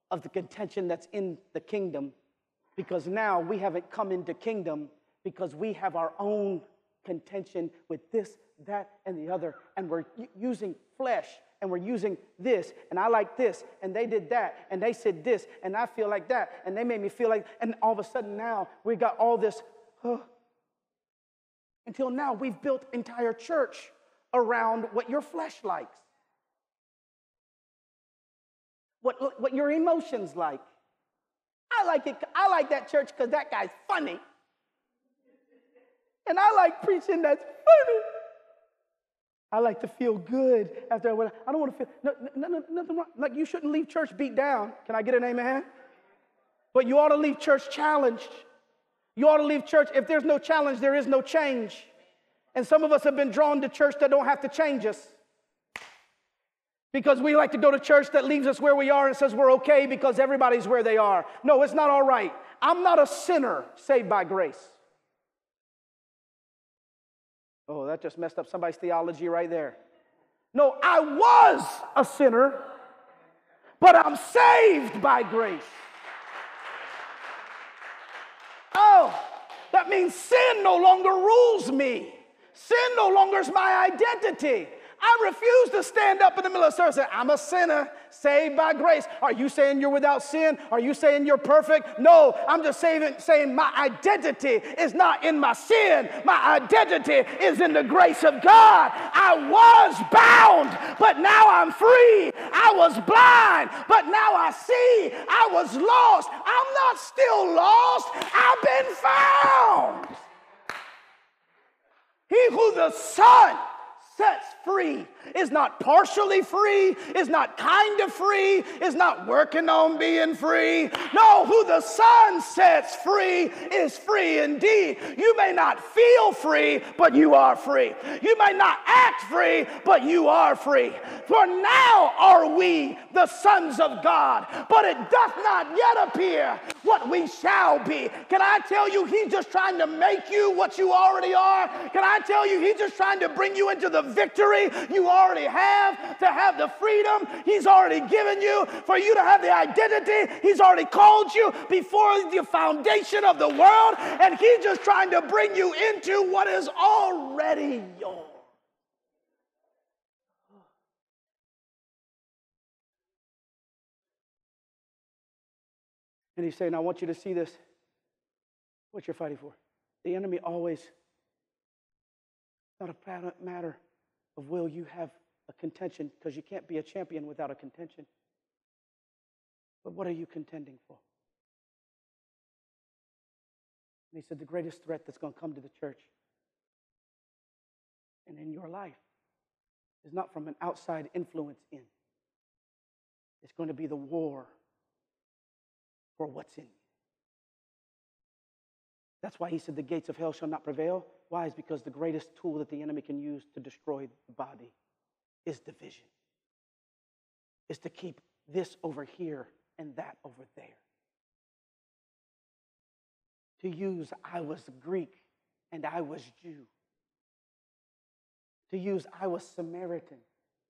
of the contention that's in the kingdom because now we haven't come into kingdom because we have our own contention with this, that, and the other, and we're using flesh and we're using this, and I like this, and they did that, and they said this, and I feel like that, and they made me feel like, and all of a sudden now we got all this. Huh. Until now, we've built entire church around what your flesh likes, what, what your emotions like. I like it. I like that church because that guy's funny. And I like preaching that's funny. I like to feel good after I, went. I don't want to feel no, no, no, nothing wrong. Like you shouldn't leave church beat down. Can I get an amen? But you ought to leave church challenged. You ought to leave church. If there's no challenge, there is no change. And some of us have been drawn to church that don't have to change us. Because we like to go to church that leaves us where we are and says we're okay because everybody's where they are. No, it's not all right. I'm not a sinner saved by grace. Oh, that just messed up somebody's theology right there. No, I was a sinner, but I'm saved by grace. Oh, that means sin no longer rules me. Sin no longer is my identity. I refuse to stand up in the middle of service and say, I'm a sinner saved by grace. Are you saying you're without sin? Are you saying you're perfect? No, I'm just saying, saying my identity is not in my sin. My identity is in the grace of God. I was bound, but now I'm free. I was blind, but now I see. I was lost. I'm not still lost. I've been found. He who the Son sets free is not partially free, is not kind of free, is not working on being free. No, who the Son sets free is free indeed. You may not feel free, but you are free. You may not act free, but you are free. For now are we the sons of God, but it doth not yet appear what we shall be. Can I tell you, He's just trying to make you what you already are? Can I tell you, He's just trying to bring you into the victory you already have, to have the freedom He's already given you, for you to have the identity He's already called you before the foundation of the world, and He's just trying to bring you into what is already yours. And he's saying, I want you to see this. What you're fighting for. The enemy always, not a matter of will you have a contention, because you can't be a champion without a contention. But what are you contending for? And he said, the greatest threat that's going to come to the church and in your life is not from an outside influence in. It's going to be the war for what's in you. That's why he said the gates of hell shall not prevail. Why? Is because the greatest tool that the enemy can use to destroy the body is division, is to keep this over here and that over there. To use I was Greek and I was Jew. To use I was Samaritan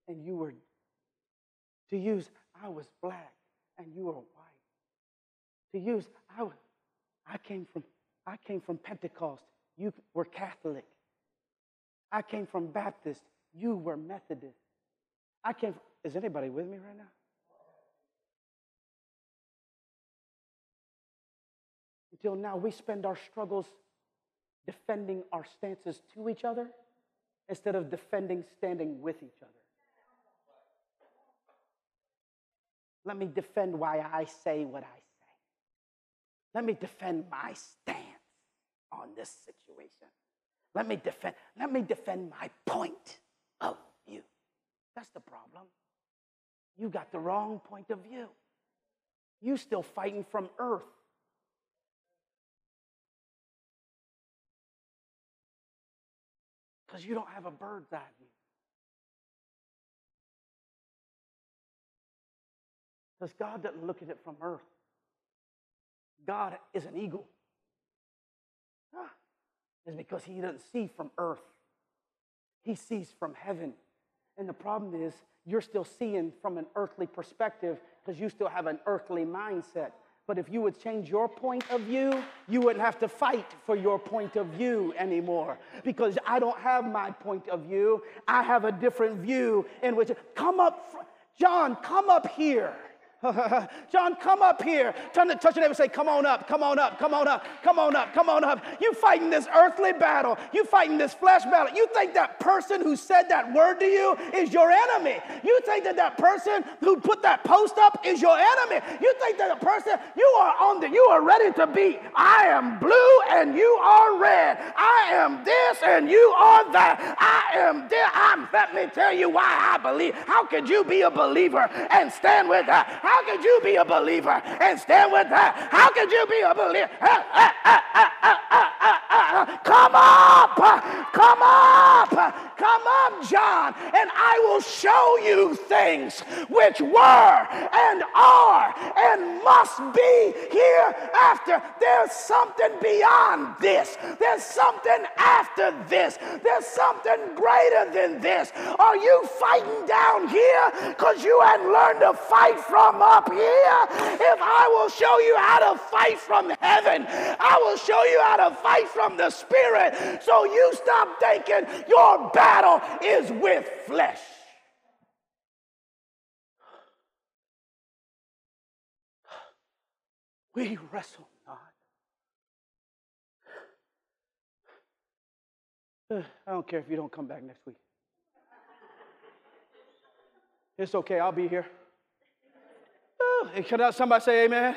and you were. To use I was black and you were white to use. I, I, came from, I came from Pentecost. You were Catholic. I came from Baptist. You were Methodist. I came from, is anybody with me right now? Until now, we spend our struggles defending our stances to each other instead of defending standing with each other. Let me defend why I say what I say. let me defend my stance on this situation. Let me defend, let me defend my point of view. That's the problem. You got the wrong point of view. You still fighting from earth. Because you don't have a bird's eye view. Because God doesn't look at it from earth. God is an eagle. Is because he doesn't see from earth. He sees from heaven. And the problem is, you're still seeing from an earthly perspective because you still have an earthly mindset. But if you would change your point of view, you wouldn't have to fight for your point of view anymore. Because I don't have my point of view. I have a different view in which, come up, John, come up here. John, come up here. Turn to touch your neighbor and say, Come on up, come on up, come on up, come on up, come on up. You fighting this earthly battle. You fighting this flesh battle. You think that person who said that word to you is your enemy. You think that that person who put that post up is your enemy. You think that the person you are on the, you are ready to be. I am blue and you are red. I am this and you are that. I am this. I'm, let me tell you why I believe. How could you be a believer and stand with that? How could you be a believer and stand with that? How could you be a believer? Come up, come up, come up, John, and I will show you things which were and are and must be hereafter. There's something beyond this, there's something after this, there's something greater than this. Are you fighting down here because you hadn't learned to fight from up here? If I will show you how to fight from heaven, I will show you how to fight from the Spirit. So you stop thinking your battle is with flesh. We wrestle not. I don't care if you don't come back next week. It's okay, I'll be here. Oh, can somebody say amen?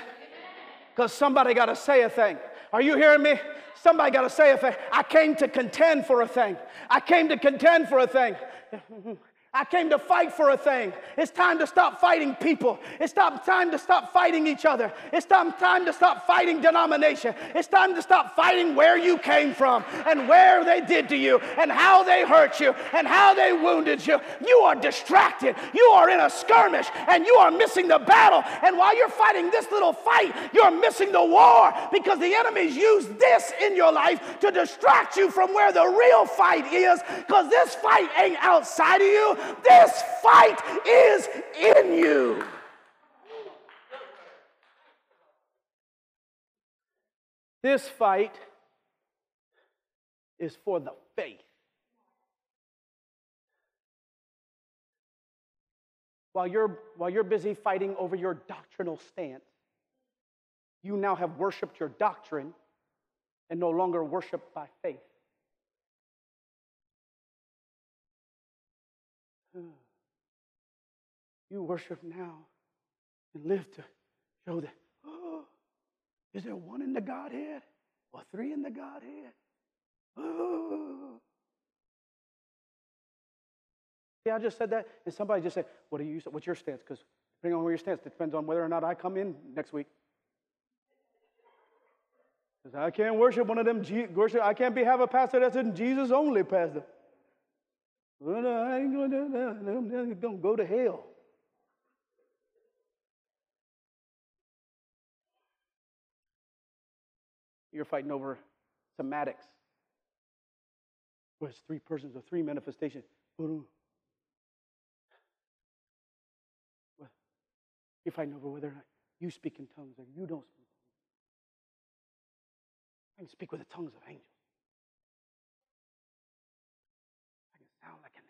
Because somebody got to say a thing. Are you hearing me? Somebody got to say a thing. I came to contend for a thing. I came to contend for a thing. I came to fight for a thing. It's time to stop fighting people. It's time to stop fighting each other. It's time, time to stop fighting denomination. It's time to stop fighting where you came from and where they did to you and how they hurt you and how they wounded you. You are distracted. You are in a skirmish and you are missing the battle. And while you're fighting this little fight, you're missing the war because the enemies use this in your life to distract you from where the real fight is because this fight ain't outside of you. This fight is in you. This fight is for the faith. While you're, while you're busy fighting over your doctrinal stance, you now have worshiped your doctrine and no longer worship by faith. You worship now and live to show that, oh, is there one in the Godhead or three in the Godhead? Oh. Yeah, I just said that, and somebody just said, "What are you? What's your stance?" Because depending on where your stance, depends on whether or not I come in next week. Because I can't worship one of them. Worship. I can't be have a pastor that's in Jesus only pastor. Well, I ain't going to. I'm going to go to hell. You're fighting over somatics. Well, it's three persons or three manifestations. You're fighting over whether or not you speak in tongues or you don't speak. I can speak with the tongues of angels.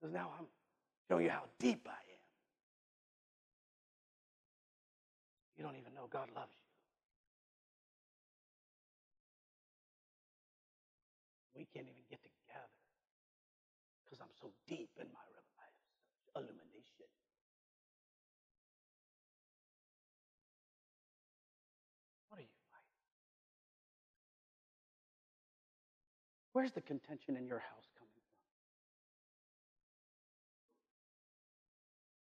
Because now I'm showing you how deep I am. You don't even know God loves you. We can't even get together because I'm so deep in my illumination. What are you fighting? Where's the contention in your house?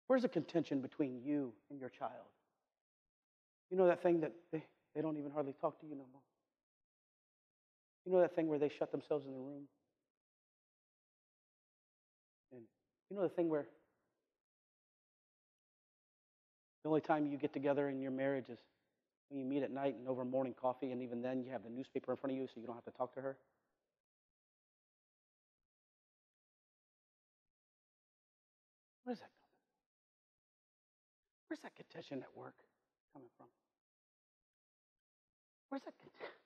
Where's the contention between you and your child? You know that thing that they, they don't even hardly talk to you no more? You know that thing where they shut themselves in the room? And you know the thing where the only time you get together in your marriage is when you meet at night and over morning coffee, and even then you have the newspaper in front of you so you don't have to talk to her? Where's that coming from? Where's that contention at work coming from? Where's that contention?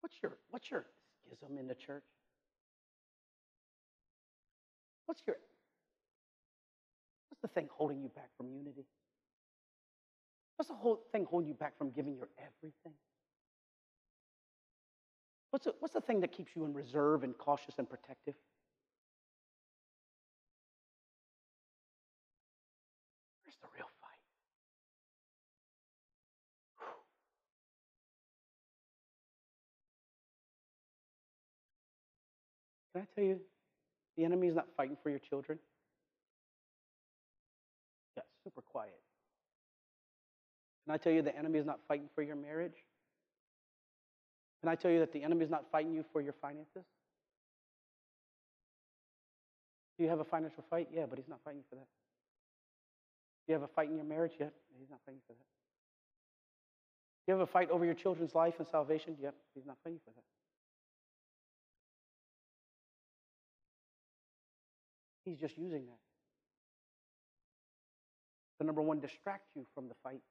What's your, what's your schism in the church? What's your What's the thing holding you back from unity? What's the whole thing holding you back from giving your everything? What's the, what's the thing that keeps you in reserve and cautious and protective? Can I tell you, the enemy is not fighting for your children. Yeah, super quiet. Can I tell you the enemy is not fighting for your marriage? Can I tell you that the enemy is not fighting you for your finances? Do you have a financial fight? Yeah, but he's not fighting you for that. Do you have a fight in your marriage? Yeah, he's not fighting for that. Do you have a fight over your children's life and salvation? Yep, he's not fighting for that. He's just using that to number one, distract you from the fight.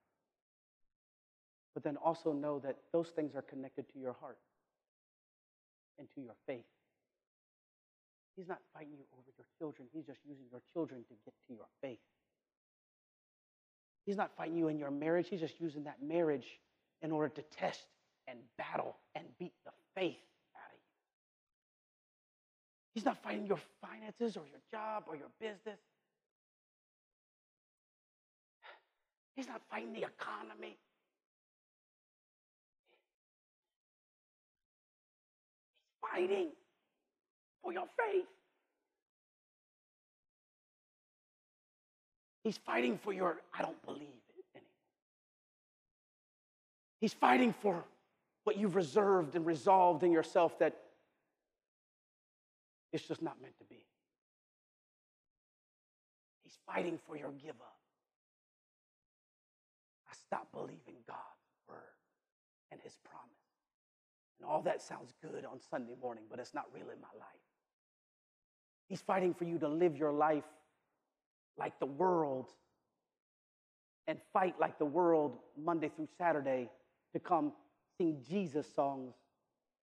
But then also know that those things are connected to your heart and to your faith. He's not fighting you over your children, he's just using your children to get to your faith. He's not fighting you in your marriage, he's just using that marriage in order to test and battle and beat the faith. He's not fighting your finances or your job or your business. He's not fighting the economy. He's fighting for your faith. He's fighting for your, I don't believe it anymore. He's fighting for what you've reserved and resolved in yourself that it's just not meant to be. He's fighting for your give up I stop believing God's word and his promise. And all that sounds good on Sunday morning, but it's not really my life. He's fighting for you to live your life like the world and fight like the world Monday through Saturday to come sing Jesus songs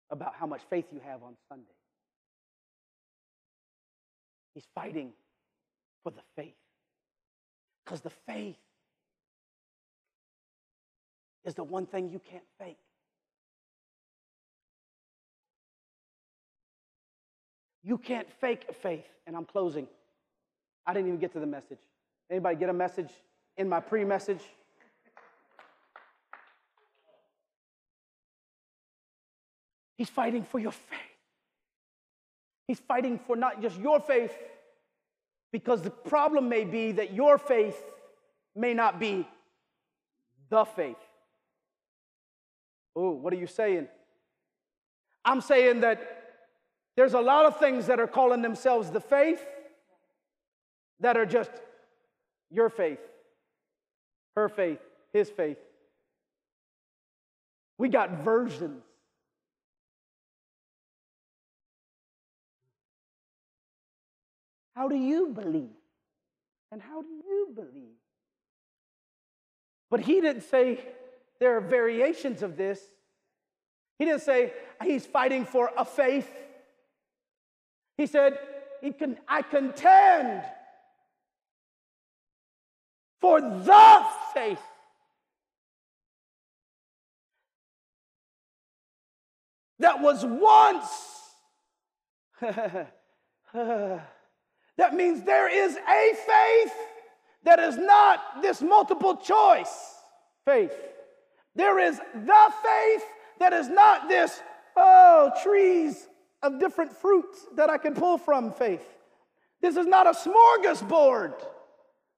about how much faith you have on Sunday. He's fighting for the faith. Because the faith is the one thing you can't fake. You can't fake faith. And I'm closing. I didn't even get to the message. Anybody get a message in my pre message? He's fighting for your faith. He's fighting for not just your faith, because the problem may be that your faith may not be the faith. Oh, what are you saying? I'm saying that there's a lot of things that are calling themselves the faith that are just your faith, her faith, his faith. We got versions. How do you believe? And how do you believe? But he didn't say, there are variations of this. He didn't say he's fighting for a faith. He said, I contend for the faith. that was once. that means there is a faith that is not this multiple choice faith. There is the faith that is not this, oh, trees of different fruits that I can pull from faith. This is not a smorgasbord.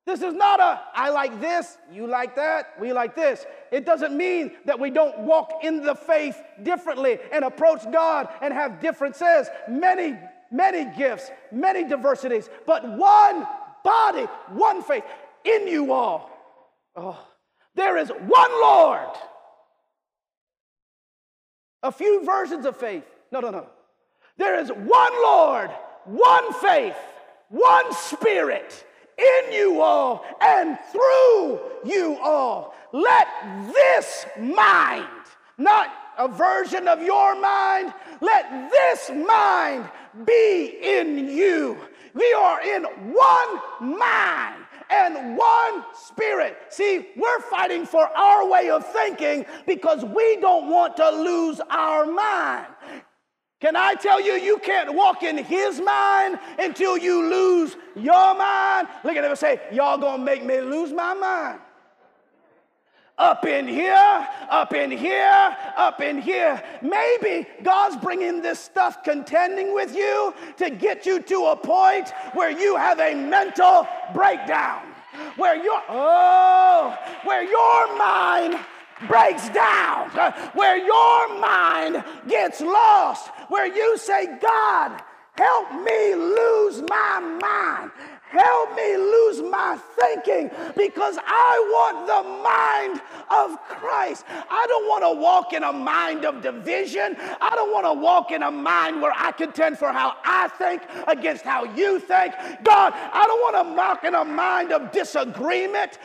This is not a, I like this, you like that, we like this. It doesn't mean that we don't walk in the faith differently and approach God and have differences. Many, many gifts, many diversities, but one body, one faith in you all. Oh, there is one Lord. A few versions of faith. No, no, no. There is one Lord, one faith, one Spirit in you all and through you all. Let this mind, not a version of your mind, let this mind be in you. We are in one mind and one spirit. See, we're fighting for our way of thinking because we don't want to lose our mind. Can I tell you, you can't walk in his mind until you lose your mind? Look at him and say, Y'all gonna make me lose my mind. Up in here, up in here, up in here. Maybe God's bringing this stuff contending with you to get you to a point where you have a mental breakdown. Where your, oh, where your mind breaks down, where your mind gets lost, where you say, God, help me lose my mind. Help me lose my thinking because I want the mind of Christ. I don't want to walk in a mind of division. I don't want to walk in a mind where I contend for how I think against how you think. God, I don't want to walk in a mind of disagreement.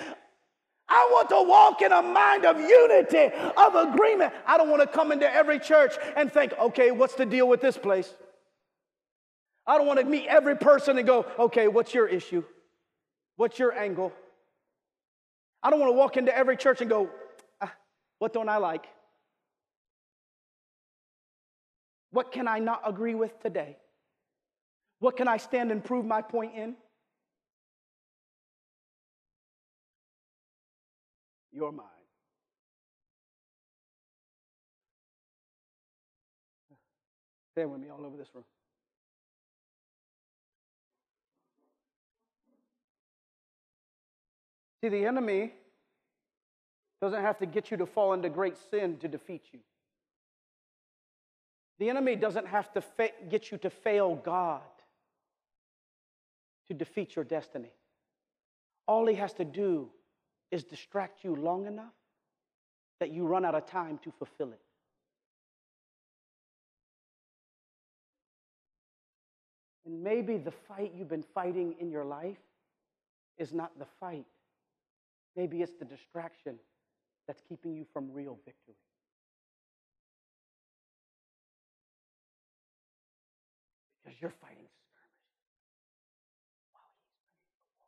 I want to walk in a mind of unity, of agreement. I don't want to come into every church and think, okay, what's the deal with this place? I don't want to meet every person and go, okay, what's your issue? What's your angle? I don't want to walk into every church and go, ah, what don't I like? What can I not agree with today? What can I stand and prove my point in? your mind. Stand with me all over this room. See, the enemy doesn't have to get you to fall into great sin to defeat you. The enemy doesn't have to fa- get you to fail God to defeat your destiny. All he has to do is distract you long enough that you run out of time to fulfill it. And maybe the fight you've been fighting in your life is not the fight. Maybe it's the distraction that's keeping you from real victory. Because you're fighting skirmish while he's beneath the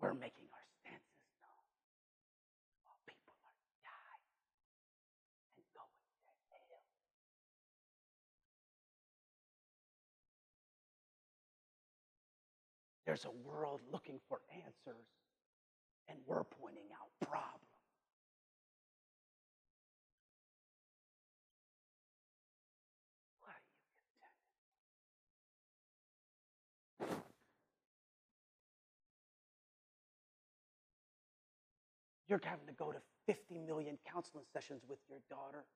wall. We're making our stances known while people are dying and going to hell. There's a world looking for answers, and we're pointing out problems. You're having to go to 50 million counseling sessions with your daughter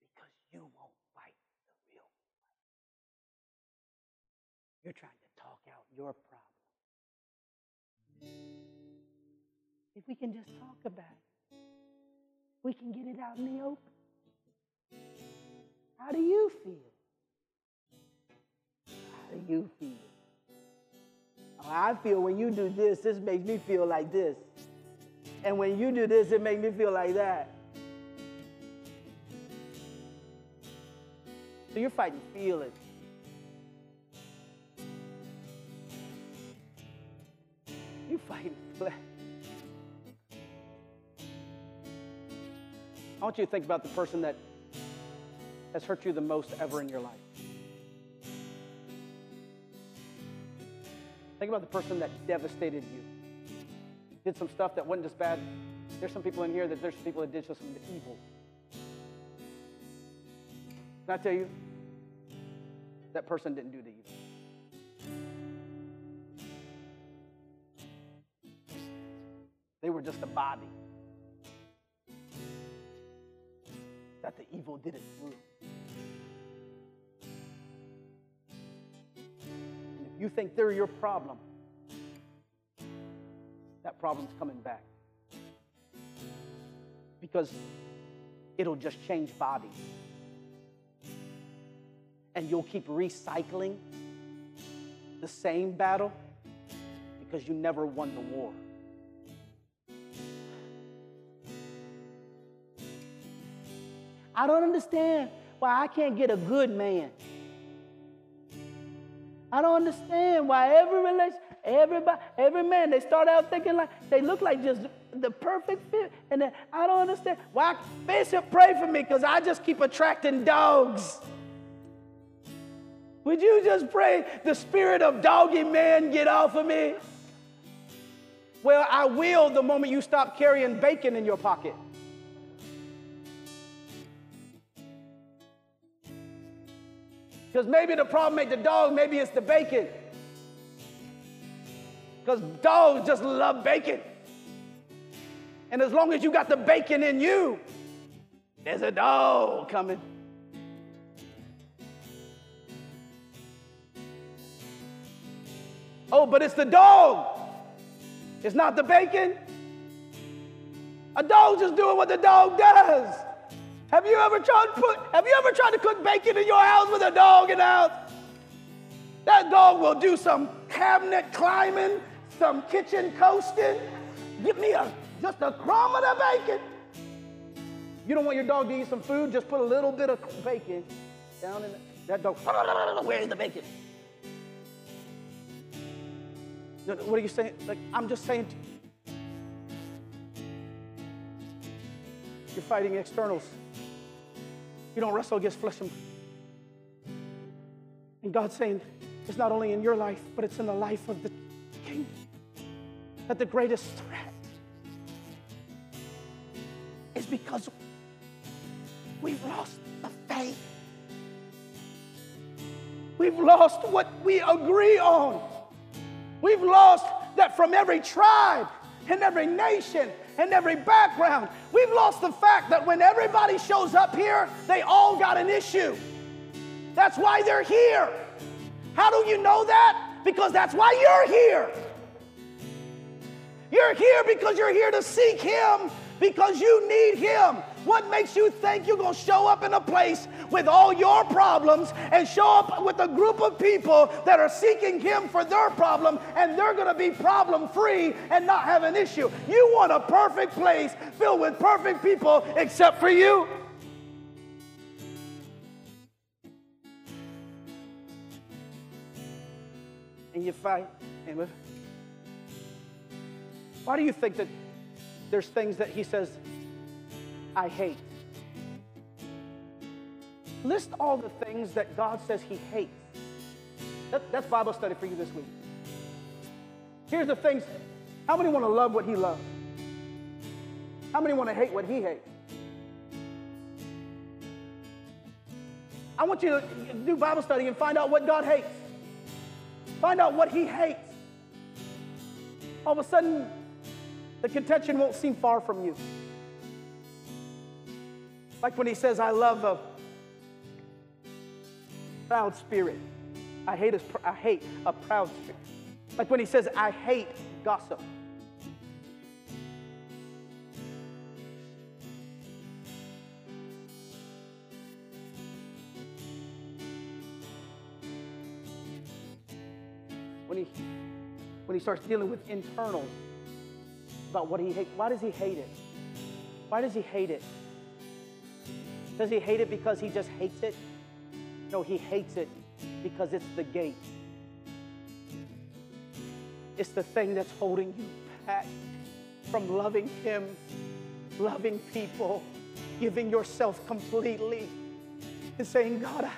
because you won't fight the real fight. You're trying to talk out your problem. If we can just talk about it, we can get it out in the open. How do you feel? How do you feel? Oh, I feel when you do this, this makes me feel like this. And when you do this, it makes me feel like that. So you're fighting feelings. Flesh. I want you to think about the person that has hurt you the most ever in your life. Think about the person that devastated you. Did some stuff that wasn't just bad. There's some people in here that there's people that did just some evil. Can I tell you? That person didn't do the evil. Were just a body that the evil did it through. If you think they're your problem, that problem's coming back. Because it'll just change bodies. And you'll keep recycling the same battle because you never won the war. I don't understand why I can't get a good man. I don't understand why every relation, everybody, every man, they start out thinking like they look like just the perfect fit. And then I don't understand why Bishop pray for me because I just keep attracting dogs. Would you just pray the spirit of doggy man get off of me? Well, I will the moment you stop carrying bacon in your pocket. Because maybe the problem ain't the dog, maybe it's the bacon. Because dogs just love bacon. And as long as you got the bacon in you, there's a dog coming. Oh, but it's the dog. It's not the bacon. A dog just doing what the dog does. Have you ever tried to put, have you ever tried to cook bacon in your house with a dog in the house? That dog will do some cabinet climbing, some kitchen coasting. Give me a just a crumb of the bacon. You don't want your dog to eat some food, just put a little bit of bacon down in the, that dog. Where's the bacon? What are you saying? Like, I'm just saying to you. You're fighting externals. You don't wrestle against flesh and blood. And God's saying it's not only in your life, but it's in the life of the king. That the greatest threat is because we've lost the faith. We've lost what we agree on. We've lost that from every tribe and every nation and every background. We've lost the fact that when everybody shows up here, they all got an issue. That's why they're here. How do you know that? Because that's why you're here. You're here because you're here to seek Him because you need Him. What makes you think you're going to show up in a place with all your problems and show up with a group of people that are seeking Him for their problem and they're going to be problem free and not have an issue? You want a perfect place filled with perfect people except for you? And you fight. And why do you think that there's things that he says, I hate. List all the things that God says he hates. That, that's Bible study for you this week. Here's the things. How many want to love what he loves? How many want to hate what he hates? I want you to do Bible study and find out what God hates. Find out what he hates. All of a sudden, the contention won't seem far from you. Like when he says, I love a proud spirit. I hate, a, I hate a proud spirit. Like when he says, I hate gossip. When he, when he starts dealing with internals, about what he hates. Why does he hate it? Why does he hate it? Does he hate it because he just hates it? No, he hates it because it's the gate. It's the thing that's holding you back from loving him, loving people, giving yourself completely and saying, God, I,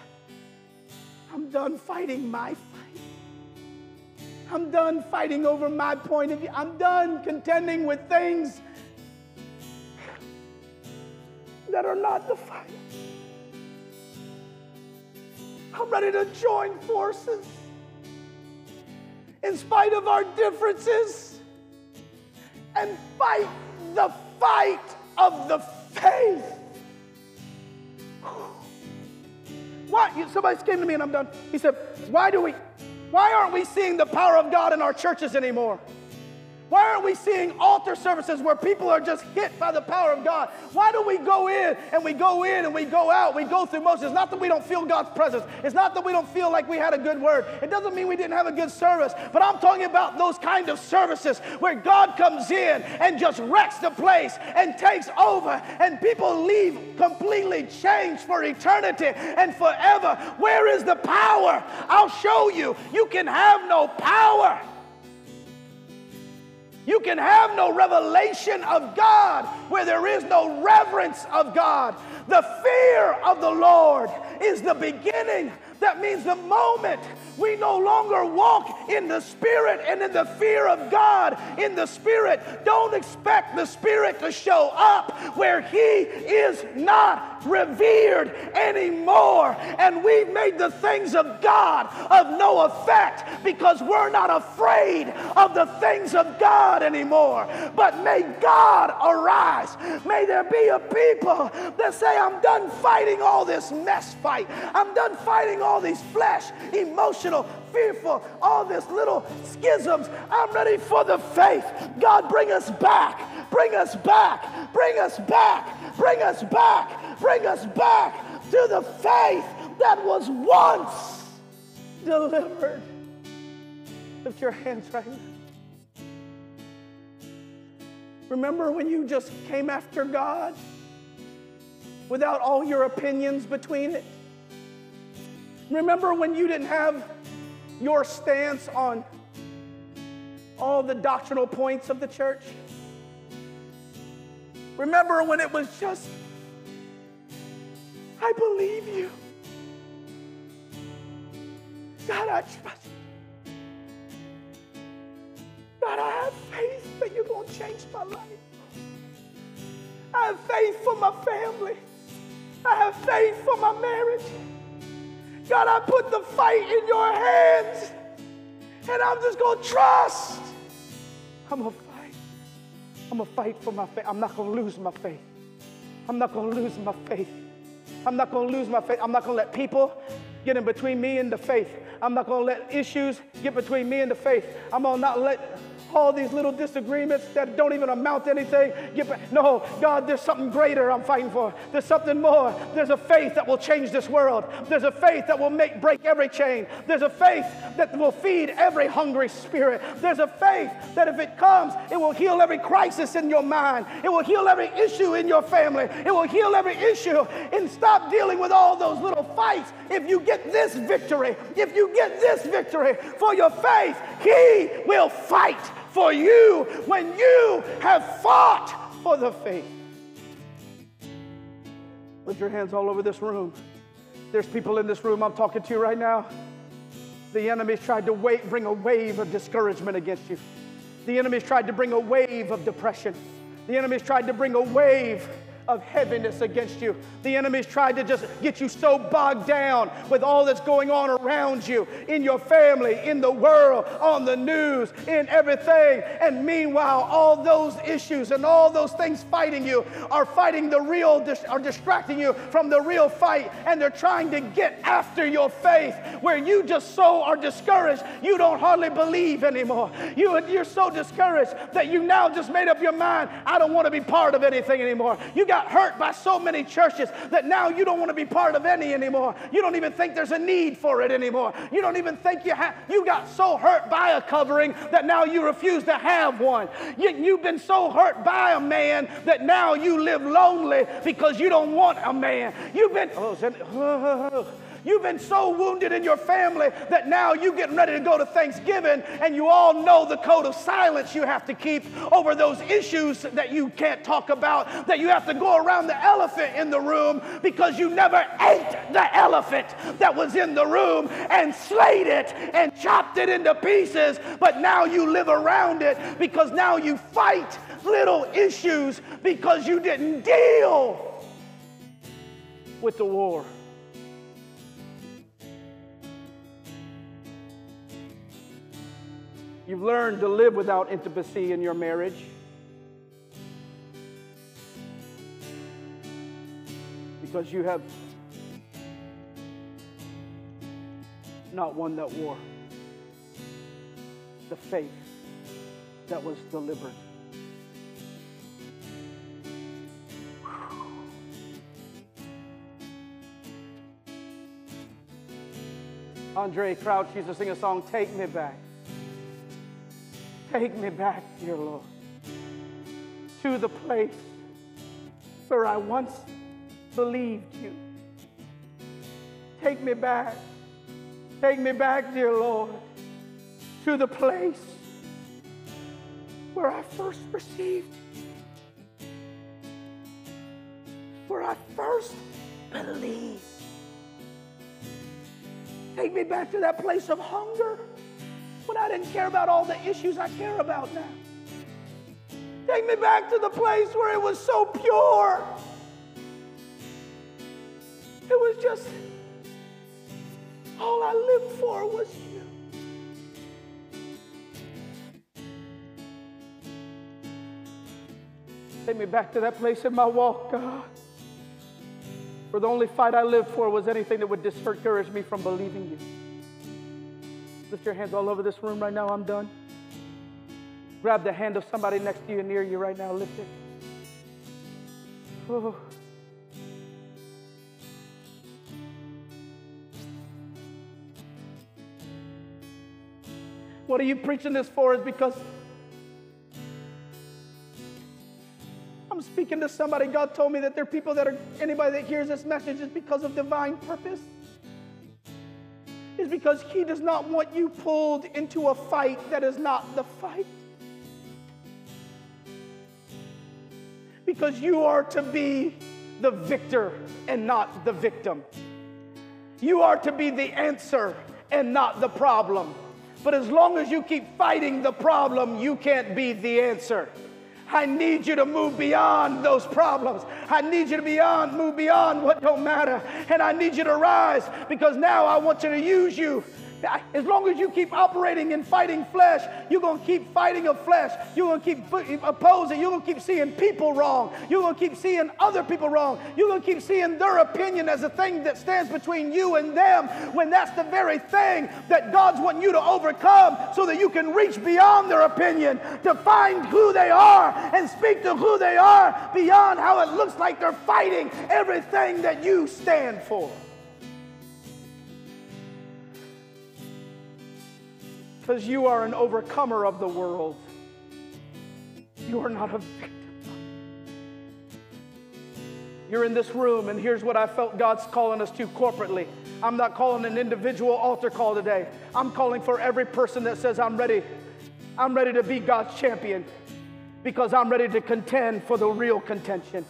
I'm done fighting my fight. I'm done fighting over my point of view. I'm done contending with things that are not fight. I'm ready to join forces in spite of our differences and fight the fight of the faith. Why? Somebody came to me and I'm done. He said, Why do we, why aren't we seeing the power of God in our churches anymore? Why aren't we seeing altar services where people are just hit by the power of God? Why do we go in and we go in and we go out? We go through motions. It's not that we don't feel God's presence. It's not that we don't feel like we had a good word. It doesn't mean we didn't have a good service. But I'm talking about those kind of services where God comes in and just wrecks the place and takes over and people leave completely changed for eternity and forever. Where is the power? I'll show you. You can have no power you can have no revelation of God where there is no reverence of God. The fear of the Lord is the beginning that means the moment we no longer walk in the Spirit and in the fear of God in the Spirit, don't expect the Spirit to show up where He is not revered anymore. And we've made the things of God of no effect because we're not afraid of the things of God anymore. But may God arise. May there be a people that say, I'm done fighting all this mess fight. I'm done fighting all these flesh, emotional, fearful, all this little schisms. I'm ready for the faith. God, bring us back, bring us back, bring us back, bring us back, bring us back to the faith that was once delivered. Lift your hands right now. Remember when you just came after God without all your opinions between it? Remember when you didn't have your stance on all the doctrinal points of the church? Remember when it was just, I believe you. God, I trust you. God, I have faith that you're going to change my life. I have faith for my family. I have faith for my marriage. God, I put the fight in your hands. And I'm just going to trust. I'm going to fight. I'm going to fight for my faith. I'm not going to lose my faith. I'm not going to lose my faith. I'm not going to lose my faith. I'm not going to let people get in between me and the faith. I'm not going to let issues get between me and the faith. I'm going to not let all these little disagreements that don't even amount to anything. No, God, there's something greater I'm fighting for. There's something more. There's a faith that will change this world. There's a faith that will make break every chain. There's a faith that will feed every hungry spirit. There's a faith that if it comes, it will heal every crisis in your mind. It will heal every issue in your family. It will heal every issue. And stop dealing with all those little fights. If you get this victory, if you get this victory for your faith, He will fight for you when you have fought for the faith. Put your hands all over this room. There's people in this room I'm talking to right now. The enemy's tried to bring a wave of discouragement against you. The enemy's tried to bring a wave of depression. The enemy's tried to bring a wave of heaviness against you. The enemy's tried to just get you so bogged down with all that's going on around you, in your family, in the world, on the news, in everything. And meanwhile, all those issues and all those things fighting you are fighting the real, are distracting you from the real fight. And they're trying to get after your faith where you just so are discouraged, you don't hardly believe anymore. You, you're so discouraged that you now just made up your mind, I don't want to be part of anything anymore. You got hurt by so many churches that now you don't want to be part of any anymore. You don't even think there's a need for it anymore. You don't even think you have, you got so hurt by a covering that now you refuse to have one. You, you've been so hurt by a man that now you live lonely because you don't want a man. You've been, oh, oh, oh, oh. You've been so wounded in your family that now you're getting ready to go to Thanksgiving and you all know the code of silence you have to keep over those issues that you can't talk about, that you have to go around the elephant in the room because you never ate the elephant that was in the room and slayed it and chopped it into pieces, but now you live around it because now you fight little issues because you didn't deal with the war. You've learned to live without intimacy in your marriage. Because you have not won that war. The faith that was delivered. Andraé Crouch used to sing a song, Take Me Back. Take me back, dear Lord, to the place where I once believed you. Take me back. Take me back, dear Lord, to the place where I first received, where I first believed. Take me back to that place of hunger I didn't care about all the issues I care about now. Take me back to the place where it was so pure. It was just, all I lived for was you. Take me back to that place in my walk, God, where the only fight I lived for was anything that would discourage me from believing you. Lift your hands all over this room right now. I'm done. Grab the hand of somebody next to you, near you right now. Lift it. What are you preaching this for? Is because I'm speaking to somebody. God told me that there are people that are, anybody that hears this message is because of divine purpose. Is because He does not want you pulled into a fight that is not the fight. Because you are to be the victor and not the victim. You are to be the answer and not the problem. But as long as you keep fighting the problem, you can't be the answer. I need you to move beyond those problems. I need you to beyond, move beyond what don't matter. And I need you to rise because now I want you to use you as long as you keep operating and fighting flesh, you're going to keep fighting of flesh. You're going to keep opposing. You're going to keep seeing people wrong. You're going to keep seeing other people wrong. You're going to keep seeing their opinion as a thing that stands between you and them when that's the very thing that God's wanting you to overcome so that you can reach beyond their opinion to find who they are and speak to who they are beyond how it looks like they're fighting everything that you stand for. Because you are an overcomer of the world. You are not a victim. You're in this room, and here's what I felt God's calling us to corporately. I'm not calling an individual altar call today. I'm calling for every person that says, I'm ready. I'm ready to be God's champion because I'm ready to contend for the real contention.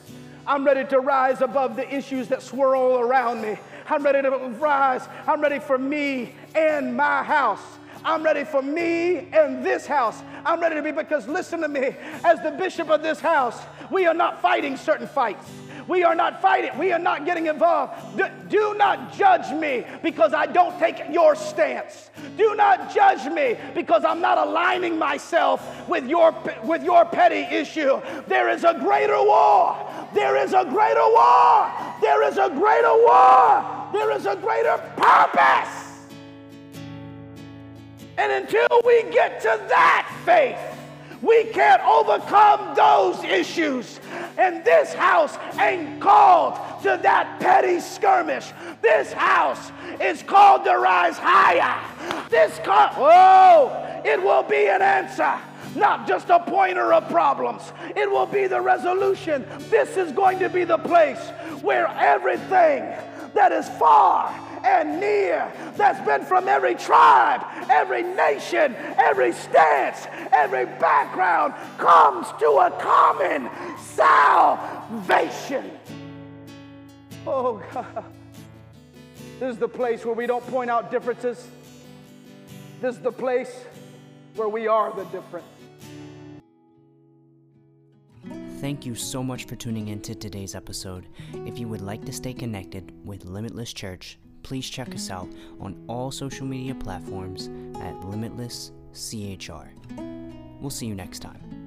I'm ready to rise above the issues that swirl around me. I'm ready to rise. I'm ready for me and my house. I'm ready for me and this house. I'm ready to be because listen to me, as the bishop of this house, we are not fighting certain fights. We are not fighting. We are not getting involved. Do, do, not judge me because I don't take your stance. Do not judge me because I'm not aligning myself with your, with your petty issue. There is a greater war. There is a greater war. There is a greater war. There is a greater purpose. And until we get to that faith, we can't overcome those issues. And this house ain't called to that petty skirmish. This house is called to rise higher. This call, oh, it will be an answer not just a pointer of problems. It will be the resolution. This is going to be the place where everything that is far and near, that's been from every tribe, every nation, every stance, every background, comes to a common salvation. Oh, God. This is the place where we don't point out differences. This is the place where we are the difference. Thank you so much for tuning in to today's episode. If you would like to stay connected with Limitless Church, please check us out on all social media platforms at Limitless CHR. We'll see you next time.